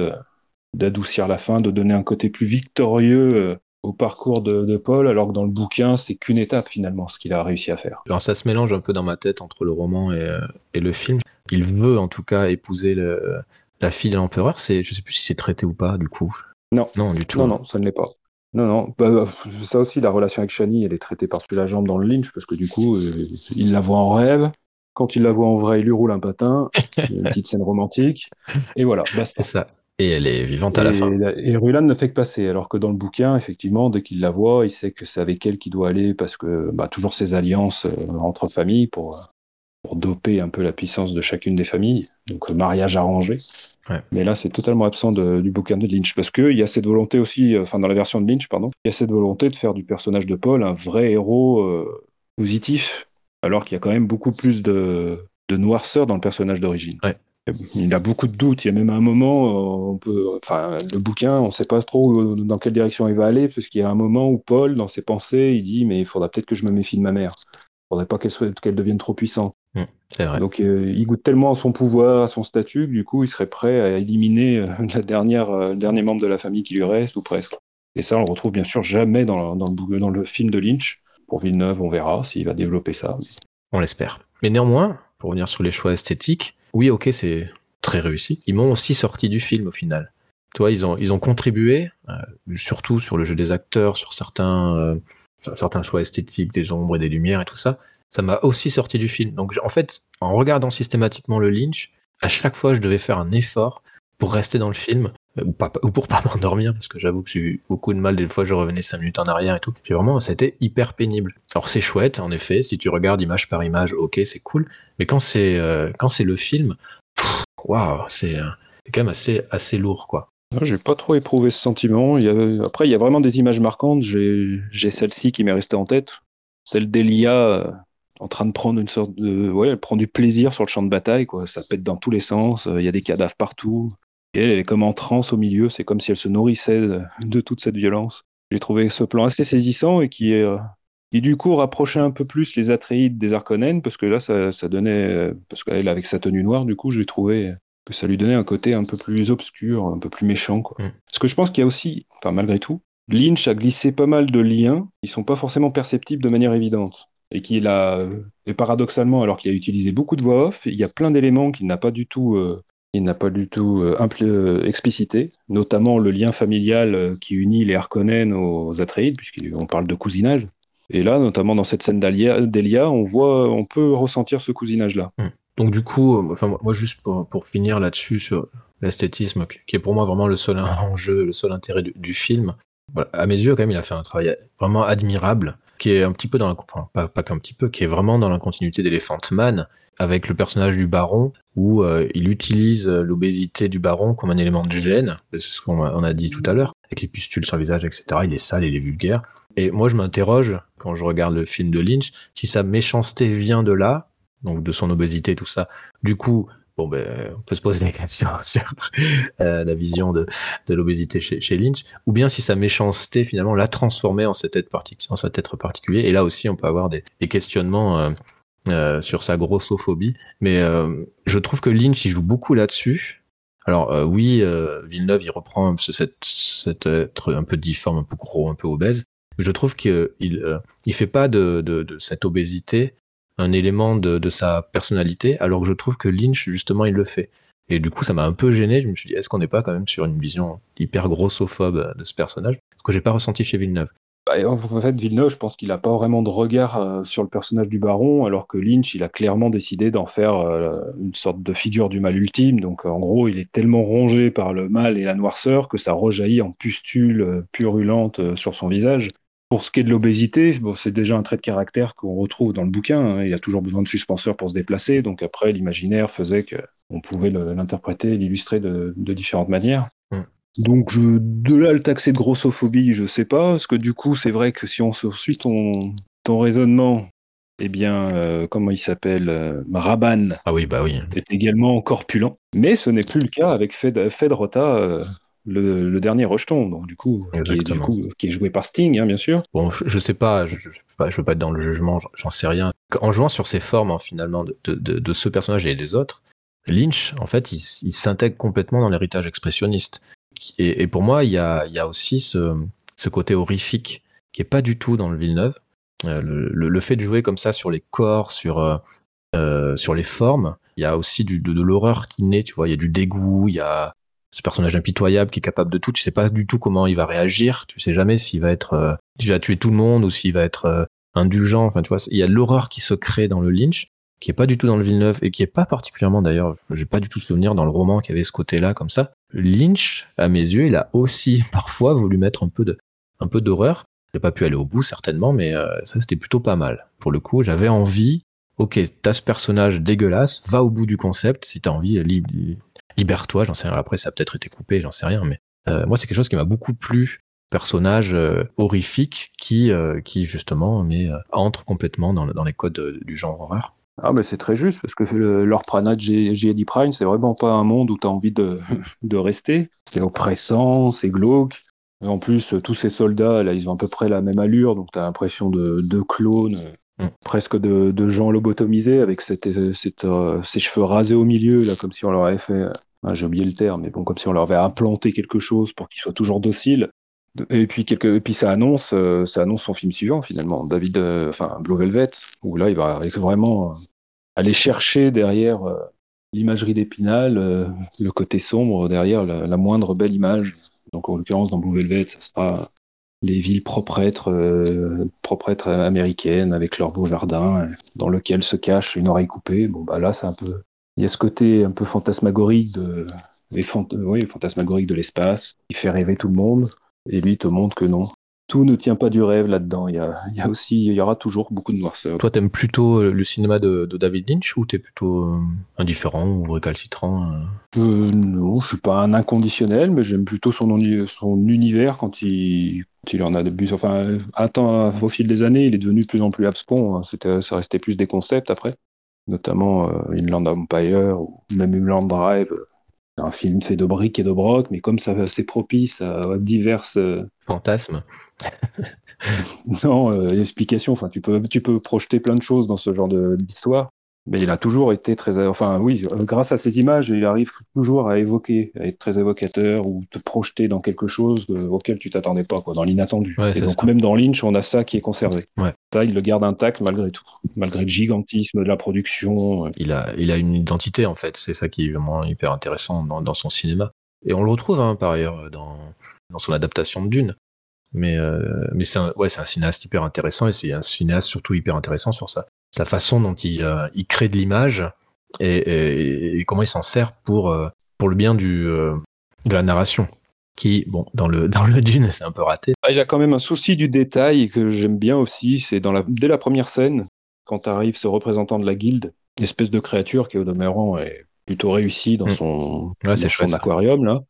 d'adoucir la fin, de donner un côté plus victorieux euh, au parcours de, Paul, alors que dans le bouquin, c'est qu'une étape finalement, ce qu'il a réussi à faire. Alors ça se mélange un peu dans ma tête entre le roman et, euh, le film. Il veut en tout cas épouser la fille de l'empereur. C'est, je sais plus si c'est traité ou pas du coup. Non, non du tout. Non, non, ça ne l'est pas. Non, non. Bah, bah, ça aussi, la relation avec Shani, elle est traitée par-dessus la jambe dans le Lynch, parce que du coup, euh, il la voit en rêve. Quand il la voit en vrai, il lui roule un patin. une petite scène romantique. Et voilà, C'est ça. Et elle est vivante à la fin. Et Rulan ne fait que passer, alors que dans le bouquin, effectivement, dès qu'il la voit, il sait que c'est avec elle qu'il doit aller parce que bah, toujours ces alliances euh, entre familles pour, pour doper un peu la puissance de chacune des familles, donc mariage arrangé. Mais là, c'est totalement absent du bouquin de Lynch parce qu'il y a cette volonté aussi, euh, enfin dans la version de Lynch, pardon, il y a cette volonté de faire du personnage de Paul un vrai héros euh, positif, alors qu'il y a quand même beaucoup plus de, de noirceur dans le personnage d'origine. Ouais. Il a beaucoup de doutes. Il y a même un moment, euh, on peut, enfin, le bouquin, on ne sait pas trop dans quelle direction il va aller, parce qu'il y a un moment où Paul, dans ses pensées, il dit Mais il faudra peut-être que je me méfie de ma mère. Il ne faudrait pas qu'elle qu'elle devienne trop puissante. Mmh, vrai. Donc, euh, il goûte tellement à son pouvoir, à son statut, que du coup, il serait prêt à éliminer la dernière, le dernier membre de la famille qui lui reste, ou presque. Et ça, on le retrouve bien sûr jamais dans, dans, le, dans le film de Lynch. Pour Villeneuve, on verra s'il va développer ça. On l'espère. Mais néanmoins, pour revenir sur les choix esthétiques, oui, ok, c'est très réussi. Ils m'ont aussi sorti du film au final. Toi, ils ont, ils ont contribué, euh, surtout sur le jeu des acteurs, sur certains, euh, certains choix esthétiques, des ombres et des lumières et tout ça. Ça m'a aussi sorti du film. Donc, en fait, en regardant systématiquement le Lynch, à chaque fois, je devais faire un effort pour rester dans le film euh, ou, pas, ou pour pas m'endormir parce que j'avoue que j'ai eu beaucoup de mal. Des fois je revenais cinq minutes en arrière et tout. Puis vraiment c'était hyper pénible. Alors c'est chouette en effet. Si tu regardes image par image ok c'est cool. Mais quand c'est euh, le film waouh c'est quand même assez assez lourd quoi j'ai pas trop éprouvé ce sentiment. Après, il y a vraiment des images marquantes. J'ai celle-ci qui m'est restée en tête. Celle d'Elia euh, en train de prendre une sorte de. Ouais, elle prend du plaisir sur le champ de bataille. Ça pète dans tous les sens. Il y a des cadavres partout. Et elle, est comme en transe au milieu, c'est comme si elle se nourrissait de, toute cette violence. J'ai trouvé ce plan assez saisissant et qui euh, du coup rapprochait un peu plus les Atreides des Arconènes, parce que là, ça, donnait, parce qu'elle avec sa tenue noire, du coup, j'ai trouvé que ça lui donnait un côté un peu plus obscur, un peu plus méchant. Quoi. Mm. Parce que je pense qu'il y a aussi, enfin malgré tout, Lynch a glissé pas mal de liens qui sont pas forcément perceptibles de manière évidente. Et qu'il a, et paradoxalement, alors qu'il a utilisé beaucoup de voix off, il y a plein d'éléments qu'il n'a pas du tout euh, il n'a pas du tout euh, euh, explicité, notamment le lien familial euh, qui unit les Harkonnen aux Atreides, puisqu'on parle de cousinage. Et là, notamment dans cette scène d'Elia, on voit, on peut ressentir ce cousinage-là. Hmm. Donc du coup, enfin moi juste pour, pour finir là-dessus sur l'esthétisme, qui est pour moi vraiment le seul enjeu, le seul intérêt du, film. à mes yeux, quand même, il a fait un travail vraiment admirable, qui est un petit peu dans la, enfin pas, qu'un petit peu, qui est vraiment dans la continuité d'Elephant Man, avec le personnage du baron, où euh, il utilise euh, l'obésité du baron comme un élément de gêne, c'est ce qu'on a, dit tout à l'heure, avec les pustules sur le visage, etc. Il est sale, il est vulgaire. Et moi, je m'interroge, quand je regarde le film de Lynch, si sa méchanceté vient de là, donc de son obésité, tout ça. Du coup, bon, ben, on peut se poser des questions sur euh, la vision de, de l'obésité chez, Lynch, ou bien si sa méchanceté, finalement, l'a transformé en cet être, cet être particulier. Et là aussi, on peut avoir des, questionnements euh, sur sa grossophobie. Mais euh, je trouve que Lynch, il joue beaucoup là-dessus. Alors euh, oui, Villeneuve, il reprend cet, être un peu difforme, un peu gros, un peu obèse. Je trouve qu'il il fait pas de, de, cette obésité un élément de, sa personnalité, alors que je trouve que Lynch, justement, il le fait. Et du coup, ça m'a un peu gêné. Je me suis dit, est-ce qu'on n'est pas quand même sur une vision hyper grossophobe de ce personnage Ce que j'ai pas ressenti chez Villeneuve. Bah, en fait, Villeneuve, je pense qu'il n'a pas vraiment de regard euh, sur le personnage du baron, alors que Lynch, il a clairement décidé d'en faire euh, une sorte de figure du mal ultime. Donc, en gros, il est tellement rongé par le mal et la noirceur que ça rejaillit en pustules euh, purulentes sur son visage. Pour ce qui est de l'obésité, bon, c'est déjà un trait de caractère qu'on retrouve dans le bouquin. Hein. Il y a toujours besoin de suspenseurs pour se déplacer. Donc après, l'imaginaire faisait qu'on pouvait l'interpréter, l'illustrer de, de, différentes manières. Mm. Donc je, de là le taxer de grossophobie, je sais pas, parce que du coup c'est vrai que si on suit ton, ton raisonnement, eh bien, euh, comment il s'appelle euh, Raban ah oui, bah oui. est également corpulent. Mais ce n'est plus le cas avec Fed, Fedrota, euh, le, dernier rejeton, donc du coup, qui est, joué par Sting, hein, bien sûr. Bon, je, sais pas, je, je, veux pas être dans le jugement, j'en sais rien. En jouant sur ces formes, hein, finalement, de, de, ce personnage et des autres, Lynch, en fait, il s'intègre complètement dans l'héritage expressionniste et, pour moi, il y a, y a aussi ce, ce, côté horrifique qui est pas du tout dans le Villeneuve. Euh, le, le, fait de jouer comme ça sur les corps, sur, euh, euh, sur les formes, il y a aussi du, de l'horreur qui naît, tu vois. Il y a du dégoût, il y a ce personnage impitoyable qui est capable de tout. Tu sais pas du tout comment il va réagir. Tu sais jamais s'il va être, euh, va tuer tout le monde ou s'il va être euh, indulgent. Enfin, tu vois, il y a l'horreur qui se crée dans le Lynch qui est pas du tout dans le Villeneuve et qui est pas particulièrement d'ailleurs, j'ai pas du tout souvenir dans le roman qu'il y avait ce côté-là comme ça. Lynch, à mes yeux, il a aussi parfois voulu mettre un peu de, un peu d'horreur. J'ai pas pu aller au bout certainement, mais euh, ça c'était plutôt pas mal. Pour le coup, j'avais envie. Ok, t'as ce personnage dégueulasse, va au bout du concept. Si t'as envie, libère-toi. J'en sais rien. Après, ça a peut-être été coupé, j'en sais rien. Mais euh, moi, c'est quelque chose qui m'a beaucoup plu personnage euh, horrifique qui, qui justement, mais entre complètement dans, dans les codes du genre horreur. Ah, mais c'est très juste, parce que l'Orpranat de J.D. Prime, c'est vraiment pas un monde où tu as envie de, de rester. C'est oppressant, c'est glauque. Et en plus, tous ces soldats, là, ils ont à peu près la même allure, donc tu as l'impression de, de clones, mm. presque de, de, gens lobotomisés, avec cette, cette, euh, ces cheveux rasés au milieu, là, comme si on leur avait fait. Ah, J'ai oublié le terme, mais bon, comme si on leur avait implanté quelque chose pour qu'ils soient toujours dociles. Et puis, et puis ça annonce, euh, ça annonce son film suivant finalement, David, euh, enfin Blue Velvet, où là il va vraiment aller chercher derrière euh, l'imagerie d'Épinal, euh, le côté sombre derrière la, moindre belle image. Donc en l'occurrence dans Blue Velvet, ça sera les villes proprêtres, euh, proprêtres américaines avec leurs beaux jardins, dans lequel se cache une oreille coupée. Bon bah là c'est un peu, il y a ce côté un peu fantasmagorique de, oui, fantasmagorique de l'espace, qui fait rêver tout le monde. Et lui te montre que non, tout ne tient pas du rêve là-dedans. Il y a, aussi, il y aura toujours beaucoup de noirceur. Toi, t'aimes plutôt euh, le cinéma de, David Lynch ou t'es plutôt euh, indifférent ou récalcitrant euh? Non, je suis pas un inconditionnel, mais j'aime plutôt son, son univers quand il, il en a de bus. Enfin, attends, au fil des années, il est devenu de plus en plus abscon. Hein. C'était, ça restait plus des concepts après, notamment Inland Empire ou même Inland Drive un film fait de briques et de broc, mais comme ça c'est propice à, diverses euh, fantasmes. non, euh, explications. Enfin, tu peux, tu peux projeter plein de choses dans ce genre d'histoire. Mais il a toujours été très, enfin oui, euh, grâce à ces images, il arrive toujours à évoquer, à être très évocateur ou te projeter dans quelque chose auquel tu t'attendais pas, quoi, dans l'inattendu. et donc même dans Lynch, on a ça qui est conservé. Ouais. Ça, il le garde intact malgré tout, malgré le gigantisme de la production. Euh. Il a, il a une identité en fait. C'est ça qui est vraiment hyper intéressant dans, dans son cinéma. Et on le retrouve hein, par ailleurs dans, dans son adaptation de Dune. Mais, euh, mais c'est un, ouais, c'est un cinéaste hyper intéressant et c'est un cinéaste surtout hyper intéressant sur ça sa façon dont il, euh, il crée de l'image et, et, comment il s'en sert pour, euh, pour le bien du, euh, de la narration. Qui, bon, dans le, dans le Dune, c'est un peu raté. Ah, il a quand même un souci du détail que j'aime bien aussi. C'est dans la, dès la première scène, quand arrive ce représentant de la guilde, espèce de créature qui, au demeurant, est plutôt réussie dans mm. son, ouais, dans son aquarium. Là.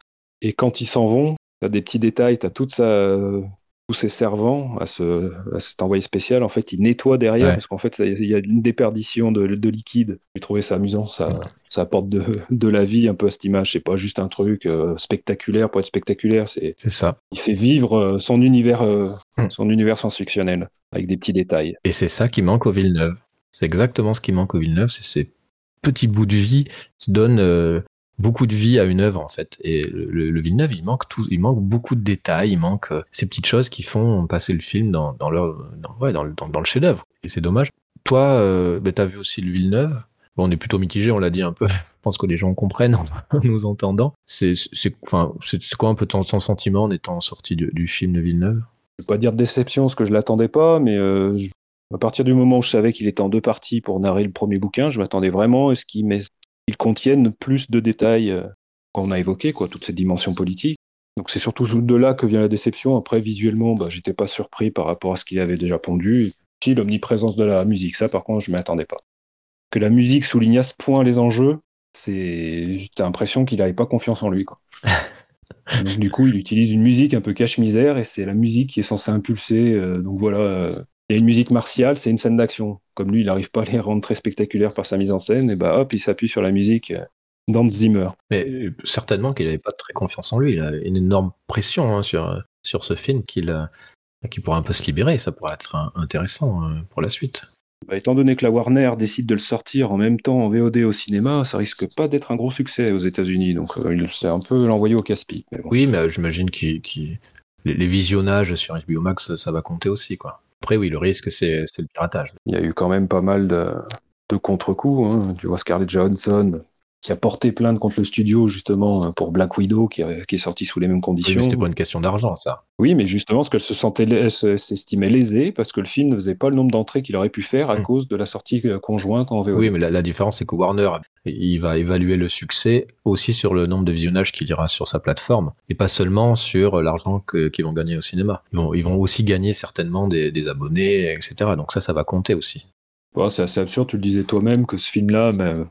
Et quand ils s'en vont, tu as des petits détails, tu as toute sa, tous ses servants à, ce, à cet envoyé spécial, en fait, il nettoie derrière parce qu'en fait, il y a une déperdition de, de liquide. J'ai trouvé ça amusant, ça, ça apporte de, de, la vie un peu à cette image. C'est pas juste un truc euh, spectaculaire pour être spectaculaire. C'est ça. Il fait vivre euh, son univers, euh, hmm. son univers science-fictionnel avec des petits détails. Et c'est ça qui manque au Villeneuve. C'est exactement ce qui manque au Villeneuve, c'est ces petits bouts de vie qui donnent beaucoup de vie à une œuvre en fait. Et le, le Villeneuve, il manque tout, il manque beaucoup de détails, il manque euh, ces petites choses qui font passer le film dans, le chef-d'œuvre. Et c'est dommage. Toi, euh, bah, t'as vu aussi le Villeneuve. Bon, on est plutôt mitigé, on l'a dit un peu. Je pense que les gens comprennent en nous entendant. C'est, quoi un peu ton, sentiment en étant sorti du, film de Villeneuve? Vais pas dire déception parce que je l'attendais pas, mais euh, à partir du moment où je savais qu'il était en deux parties pour narrer le premier bouquin, je m'attendais vraiment à ce qu'il contienne plus de détails euh, qu'on a évoqué, quoi, toute cette dimension politique. Donc c'est surtout de là que vient la déception. Après, visuellement, bah, j'étais pas surpris par rapport à ce qu'il avait déjà pondu. Si l'omniprésence de la musique, ça par contre, je m'attendais pas. Que la musique souligne à ce point les enjeux, c'est, j'ai l'impression qu'il n'avait pas confiance en lui. Quoi. donc, du coup, il utilise une musique un peu cache-misère et c'est la musique qui est censée impulser. Euh, donc voilà, euh, il y a une musique martiale, c'est une scène d'action. Comme lui, il n'arrive pas à les rendre très spectaculaires par sa mise en scène, et bah hop, il s'appuie sur la musique euh, d'Hans Zimmer. Mais certainement qu'il n'avait pas très confiance en lui. Il a une énorme pression hein, sur, sur ce film qu'il qui pourrait un peu se libérer. Ça pourrait être intéressant pour la suite. Bah, étant donné que la Warner décide de le sortir en même temps en VOD au cinéma, ça risque pas d'être un gros succès aux États-Unis. Donc euh, c'est un peu l'envoyer au casse-pipe. Oui, mais euh, j'imagine que les, visionnages sur HBO Max, ça va compter aussi. Quoi. Après, oui, le risque, c'est le piratage. Il y a eu quand même pas mal de, contre-coups. Hein. Tu vois Scarlett Johansson qui a porté plainte contre le studio justement pour Black Widow qui, est sorti sous les mêmes conditions. Oui, c'était pas une question d'argent ça. Oui, mais justement parce qu'elle se sentait, s'estimait lésée parce que le film ne faisait pas le nombre d'entrées qu'il aurait pu faire à hmm. cause de la sortie euh, conjointe en VOD. Oui, mais la, différence c'est que Warner il va évaluer le succès aussi sur le nombre de visionnages qu'il ira sur sa plateforme et pas seulement sur l'argent qu'ils vont gagner au cinéma. Ils vont, ils vont aussi gagner certainement des, des abonnés, etc. Donc ça, ça va compter aussi. c'est assez absurde, tu le disais toi-même, que ce film-là, ben,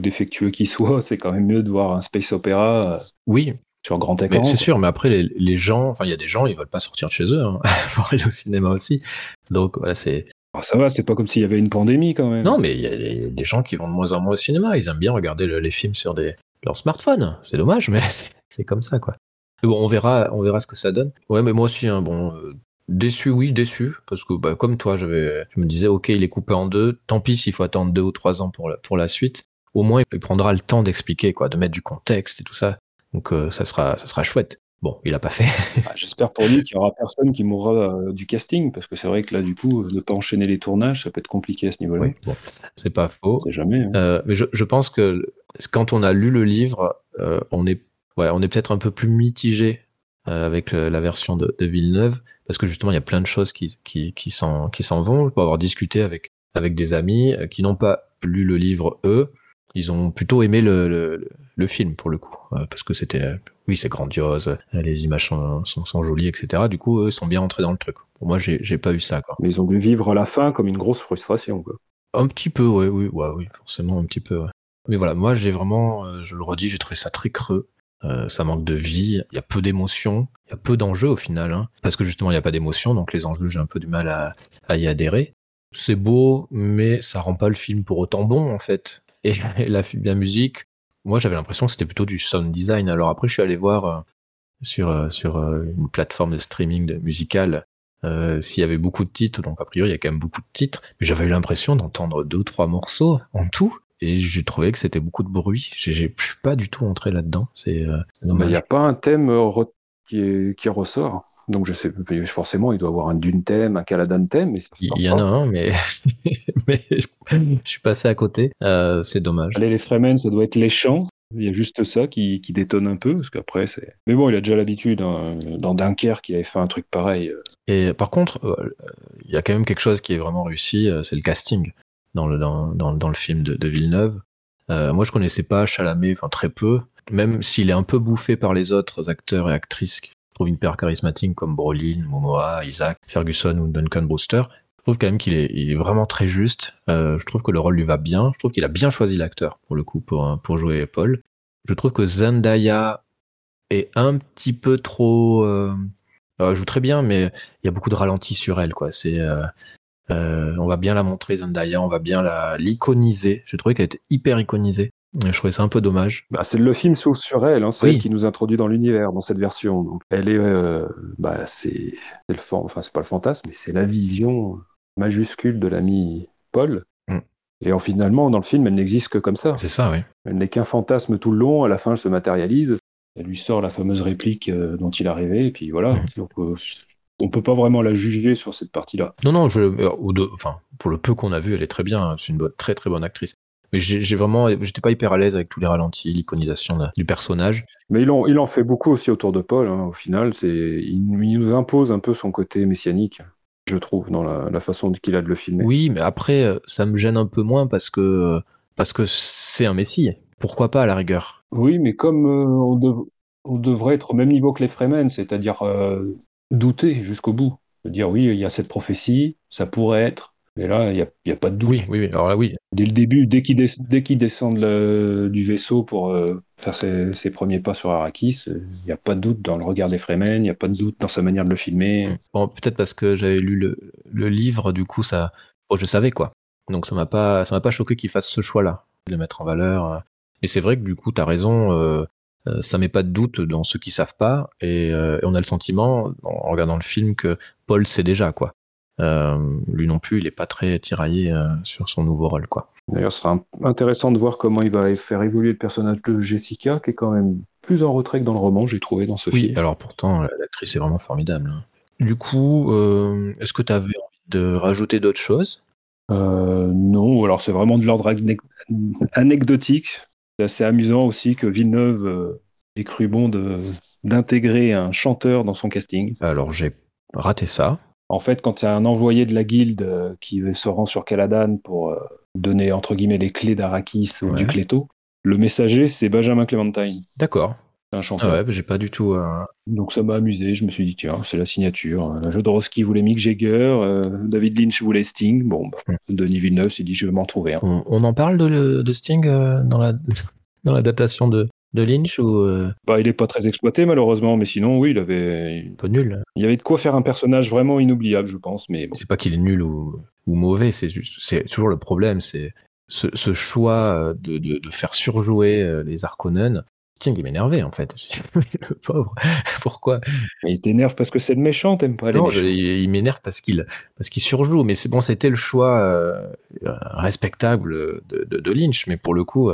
défectueux qu'il soit, c'est quand même mieux de voir un space opéra. Euh, oui. Sur grand écran. C'est sûr, mais après, les, gens, enfin, il y a des gens, ils veulent pas sortir de chez eux hein, pour aller au cinéma aussi. Donc, voilà, c'est. Ah, ça va, c'est pas comme s'il y avait une pandémie quand même. Non, mais il y, a des gens qui vont de moins en moins au cinéma. Ils aiment bien regarder les films sur des, leur smartphone. C'est dommage, mais c'est comme ça, quoi. bon, on verra, on verra ce que ça donne. Ouais, mais moi aussi, hein, bon, euh, déçu, oui, déçu, parce que bah, comme toi, je me disais, ok, il est coupé en deux. Tant pis s'il faut attendre deux ou trois ans pour pour la suite au moins il prendra le temps d'expliquer, quoi, de mettre du contexte et tout ça. Donc euh, ça sera, ça sera chouette. Bon, il a pas fait. Ah, j'espère pour lui qu'il y aura personne qui mourra euh, du casting, parce que c'est vrai que là, du coup, ne pas enchaîner les tournages, ça peut être compliqué à ce niveau-là. Oui, bon, c'est pas faux. C'est jamais. Hein. Euh, mais je, je, pense que quand on a lu le livre, on est, ouais, on est peut-être un peu plus mitigé avec la version de, de, Villeneuve, parce que justement, il y a plein de choses qui, qui, qui s'en vont. Je peux avoir discuté avec, avec des amis qui n'ont pas lu le livre, eux, ils ont plutôt aimé le, le, le film pour le coup, euh, parce que c'était, euh, oui, c'est grandiose, euh, les images sont, sont, sont, jolies, etc. Du coup, eux sont bien entrés dans le truc. Pour moi, j'ai pas eu ça. Quoi. Mais ils ont dû vivre la fin comme une grosse frustration. Quoi. Un petit peu, oui, ouais, oui, forcément un petit peu. Ouais. Mais voilà, moi j'ai vraiment, je le redis, j'ai trouvé ça très creux. Euh, ça manque de vie, il y a peu d'émotions, il y a peu d'enjeux au final, hein, parce que justement il n'y a pas d'émotions, donc les enjeux j'ai un peu du mal à, à y adhérer. C'est beau, mais ça rend pas le film pour autant bon en fait. Et, la, la, musique, moi j'avais l'impression que c'était plutôt du sound design. Alors après, je suis allé voir euh, sur, euh, sur euh, une plateforme de streaming de, musical s'il y avait beaucoup de titres. Donc a priori, il y a quand même beaucoup de titres. Mais j'avais eu l'impression d'entendre deux ou trois morceaux en tout. Et j'ai trouvé que c'était beaucoup de bruit. Je suis pas du tout entré là-dedans. C'est il n'y a pas un thème qui, qui ressort? Donc je sais, forcément, il doit avoir un Dune thème, un Caladan thème. il y en a un, mais, mais je suis passé à côté. Euh, c'est dommage. Allez, les Fremen, ça doit être les chants. Il y a juste ça qui, qui détonne un peu, parce qu'après, c'est. Mais bon, il a déjà l'habitude. Hein, dans Dunkerque, il avait fait un truc pareil. Euh. Et par contre, euh, il y a quand même quelque chose qui est vraiment réussi, c'est le casting dans le, dans, dans, dans le film de, de Villeneuve. moi, je connaissais pas Chalamet, enfin très peu même s'il est un peu bouffé par les autres acteurs et actrices trouve hyper charismatique comme Brolin, Momoa, Isaac, Ferguson ou Duncan Brewster. Je trouve quand même qu'il est, vraiment très juste. Euh, je trouve que le rôle lui va bien. Je trouve qu'il a bien choisi l'acteur pour le coup pour, jouer Paul. Je trouve que Zendaya est un petit peu trop. Euh, elle joue très bien, mais il y a beaucoup de ralenti sur elle. Euh, euh, on va bien la montrer Zendaya, on va bien la l'iconiser. J'ai trouvé qu'elle était hyper iconisée. Je trouvais ça un peu dommage. Bah, c'est le film s'ouvre sur elle, hein, c'est elle qui nous introduit dans l'univers dans cette version. Donc, elle est, euh, bah, c'est, le, enfin c'est pas le fantasme, mais c'est la vision majuscule de l'ami Paul. Mm. Et en, finalement, dans le film, elle n'existe que comme ça. C'est ça, oui. Elle n'est qu'un fantasme tout le long. À la fin, elle se matérialise. Elle lui sort la fameuse réplique euh, dont il a rêvé, et puis voilà. Mm. Donc, euh, on peut pas vraiment la juger sur cette partie-là. Non, non, je, enfin, pour le peu qu'on a vu, elle est très bien. C'est une bonne, très très bonne actrice. Mais j'ai vraiment, j'étais pas hyper à l'aise avec tous les ralentis, l'iconisation du personnage. Mais il en, il en fait beaucoup aussi autour de Paul. Hein, au final, c'est, il, nous impose un peu son côté messianique, je trouve, dans la, façon qu'il a de le filmer. Oui, mais après, euh, ça me gêne un peu moins parce que parce que c'est un messie. Pourquoi pas à la rigueur? Oui, mais comme euh, on, devrait être au même niveau que les Fremen, c'est-à-dire euh, douter jusqu'au bout, dire oui, il y a cette prophétie, ça pourrait être. Mais là, il n'y a, pas de doute. Oui, oui, alors là, oui. Dès le début, dès qu'il descend du vaisseau pour euh, faire ses, premiers pas sur Arrakis, il n'y a pas de doute dans le regard des Fremen, il n'y a pas de doute dans sa manière de le filmer. Mm. Bon, peut-être parce que j'avais lu le, livre, du coup, ça, je savais quoi. Donc ça m'a pas, ça m'a pas choqué qu'il fasse ce choix-là, de le mettre en valeur. Et c'est vrai que du coup, tu as raison, euh, euh, ça met pas de doute dans ceux qui savent pas, et, et, on a le sentiment, en regardant le film, que Paul sait déjà quoi. Euh, lui non plus, il est pas très tiraillé euh, sur son nouveau rôle, quoi. D'ailleurs, ce sera intéressant de voir comment il va faire évoluer le personnage de Jessica, qui est quand même plus en retrait que dans le roman, j'ai trouvé dans ce oui, film. Oui, alors pourtant, l'actrice est vraiment formidable. Hein. Du coup, euh, est-ce que tu avais envie de rajouter d'autres choses? Non, alors c'est vraiment de l'ordre anecdotique. C'est assez amusant aussi que Villeneuve ait cru bon d'intégrer un chanteur dans son casting. Alors j'ai raté ça. En fait, quand il y a un envoyé de la guilde euh, qui se rend sur Caladan pour euh, donner entre guillemets les clés d'Arakis ou du Cléto, le messager c'est Benjamin Clementine. D'accord. C'est un chanteur. Ah ouais, j'ai pas du tout. Euh, Donc ça m'a amusé. Je me suis dit tiens, c'est la signature. Jodorowsky voulait Mick Jagger, David Lynch voulait Sting. Bon, bah, hmm. Denis Villeneuve s'est dit je vais m'en trouver un. On, en parle de, Sting dans la dans la datation de, de Lynch ou euh, bah, il est pas très exploité malheureusement, mais sinon oui, il avait pas nul. Il y avait de quoi faire un personnage vraiment inoubliable, je pense. Mais c'est pas qu'il est nul ou, ou mauvais, c'est juste, c'est toujours le problème, c'est ce, ce, choix de, de, de, faire surjouer euh, les Harkonnen Tiens, il m'énervait en fait. le pauvre, pourquoi? Il t'énerve parce que c'est le méchant, t'aimes pas les Non, il, m'énerve parce qu'il parce qu'il surjoue. Mais c'est bon, c'était le choix euh, respectable de, de, Lynch. Mais pour le coup,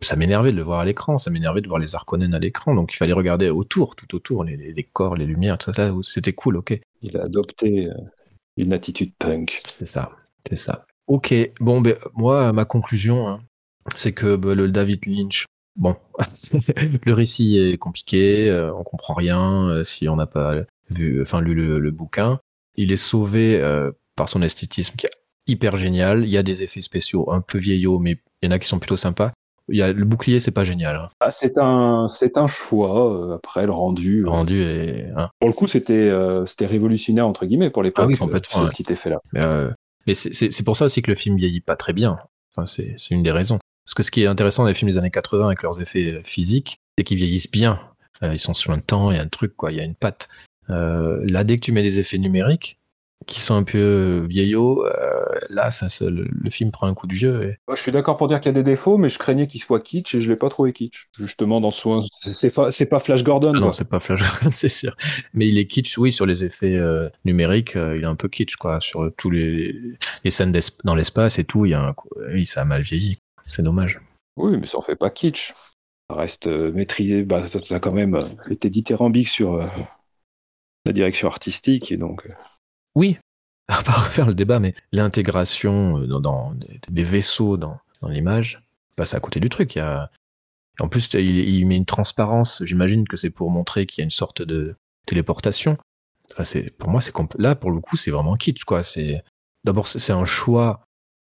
ça, m'énervait de le voir à l'écran. Ça m'énervait de voir les Harkonnen à l'écran. Donc il fallait regarder autour, tout autour, les, les corps, les lumières, tout ça. C'était cool, ok. Il a adopté euh, une attitude punk. C'est ça, c'est ça. Ok, bon, ben, moi, ma conclusion, hein, c'est que ben, le David Lynch, Bon, le récit est compliqué, euh, on comprend rien euh, si on n'a pas vu, enfin lu le, bouquin. Il est sauvé euh, par son esthétisme qui est hyper génial. Il y a des effets spéciaux un peu vieillots, mais il y en a qui sont plutôt sympas. Il y a, le bouclier, c'est pas génial. Hein. Ah, c'est un, c'est un choix. après, le rendu. Le rendu est. Hein. Pour le coup, c'était, c'était révolutionnaire entre guillemets pour l'époque. Ah oui, complètement. Ce qui fait là. Mais, c'est, pour ça aussi que le film vieillit pas très bien. Enfin, c'est, c'est une des raisons. Parce que ce qui est intéressant dans les films des années 80 avec leurs effets euh, physiques, c'est qu'ils vieillissent bien. Euh, ils sont sur un temps, il y a un truc, quoi, il y a une patte. Euh, là, dès que tu mets des effets numériques, qui sont un peu vieillots, là, ça, le, film prend un coup du jeu. je suis d'accord pour dire qu'il y a des défauts, mais je craignais qu'il soit kitsch et je l'ai pas trouvé kitsch. Justement, dans son, c'est pas, pas Flash Gordon. Ah non, c'est pas Flash Gordon, c'est sûr. Mais il est kitsch, oui, sur les effets numériques, il est un peu kitsch, quoi. Sur tous les, les scènes dans l'espace et tout, il y a un, oui, ça a mal vieilli. C'est dommage. Oui, mais ça en fait pas kitsch. Ça reste euh, maîtrisé. Bah, tu as quand même euh, été dithyrambique sur euh, la direction artistique. Et donc, Oui, à pas refaire le débat, mais l'intégration dans, des vaisseaux dans, l'image passe à côté du truc. Il En plus, il, met une transparence. J'imagine que c'est pour montrer qu'il y a une sorte de téléportation. pour moi, c'est là pour le coup, c'est vraiment kitsch quoi. C'est d'abord c'est un choix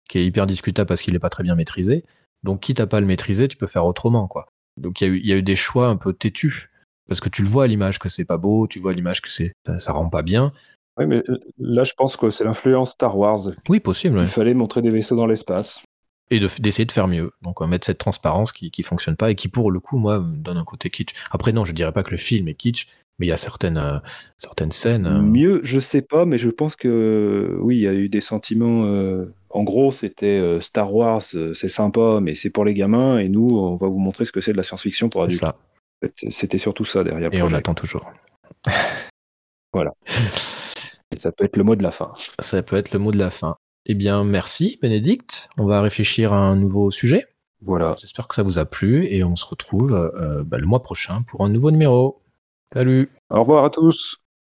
qui est hyper discutable parce qu'il n'est pas très bien maîtrisé. Donc, quitte à pas le maîtriser, tu peux faire autrement, quoi. Donc, il y, a eu des choix un peu têtus. Parce que tu le vois à l'image que c'est pas beau, tu vois à l'image que c'est, ça, rend pas bien. Oui, mais euh, là, je pense que c'est l'influence Star Wars. Oui, possible. Il fallait montrer des vaisseaux dans l'espace. Et d'essayer de, faire mieux. Donc, on va mettre cette transparence qui, qui fonctionne pas et qui, pour le coup, moi, me donne un côté kitsch. Après, non, je dirais pas que le film est kitsch, mais il y a certaines, euh, certaines scènes. Euh, mieux, je sais pas, mais je pense que oui, il y a eu des sentiments. Euh, en gros, c'était Star Wars, c'est sympa, mais c'est pour les gamins, et nous, on va vous montrer ce que c'est de la science-fiction pour adultes. C'était surtout ça derrière. Et on attend toujours. voilà. Et ça peut être le mot de la fin. Ça peut être le mot de la fin. Eh bien, merci, Bénédicte. On va réfléchir à un nouveau sujet. Voilà. J'espère que ça vous a plu et on se retrouve bah, le mois prochain pour un nouveau numéro. Salut. Au revoir à tous.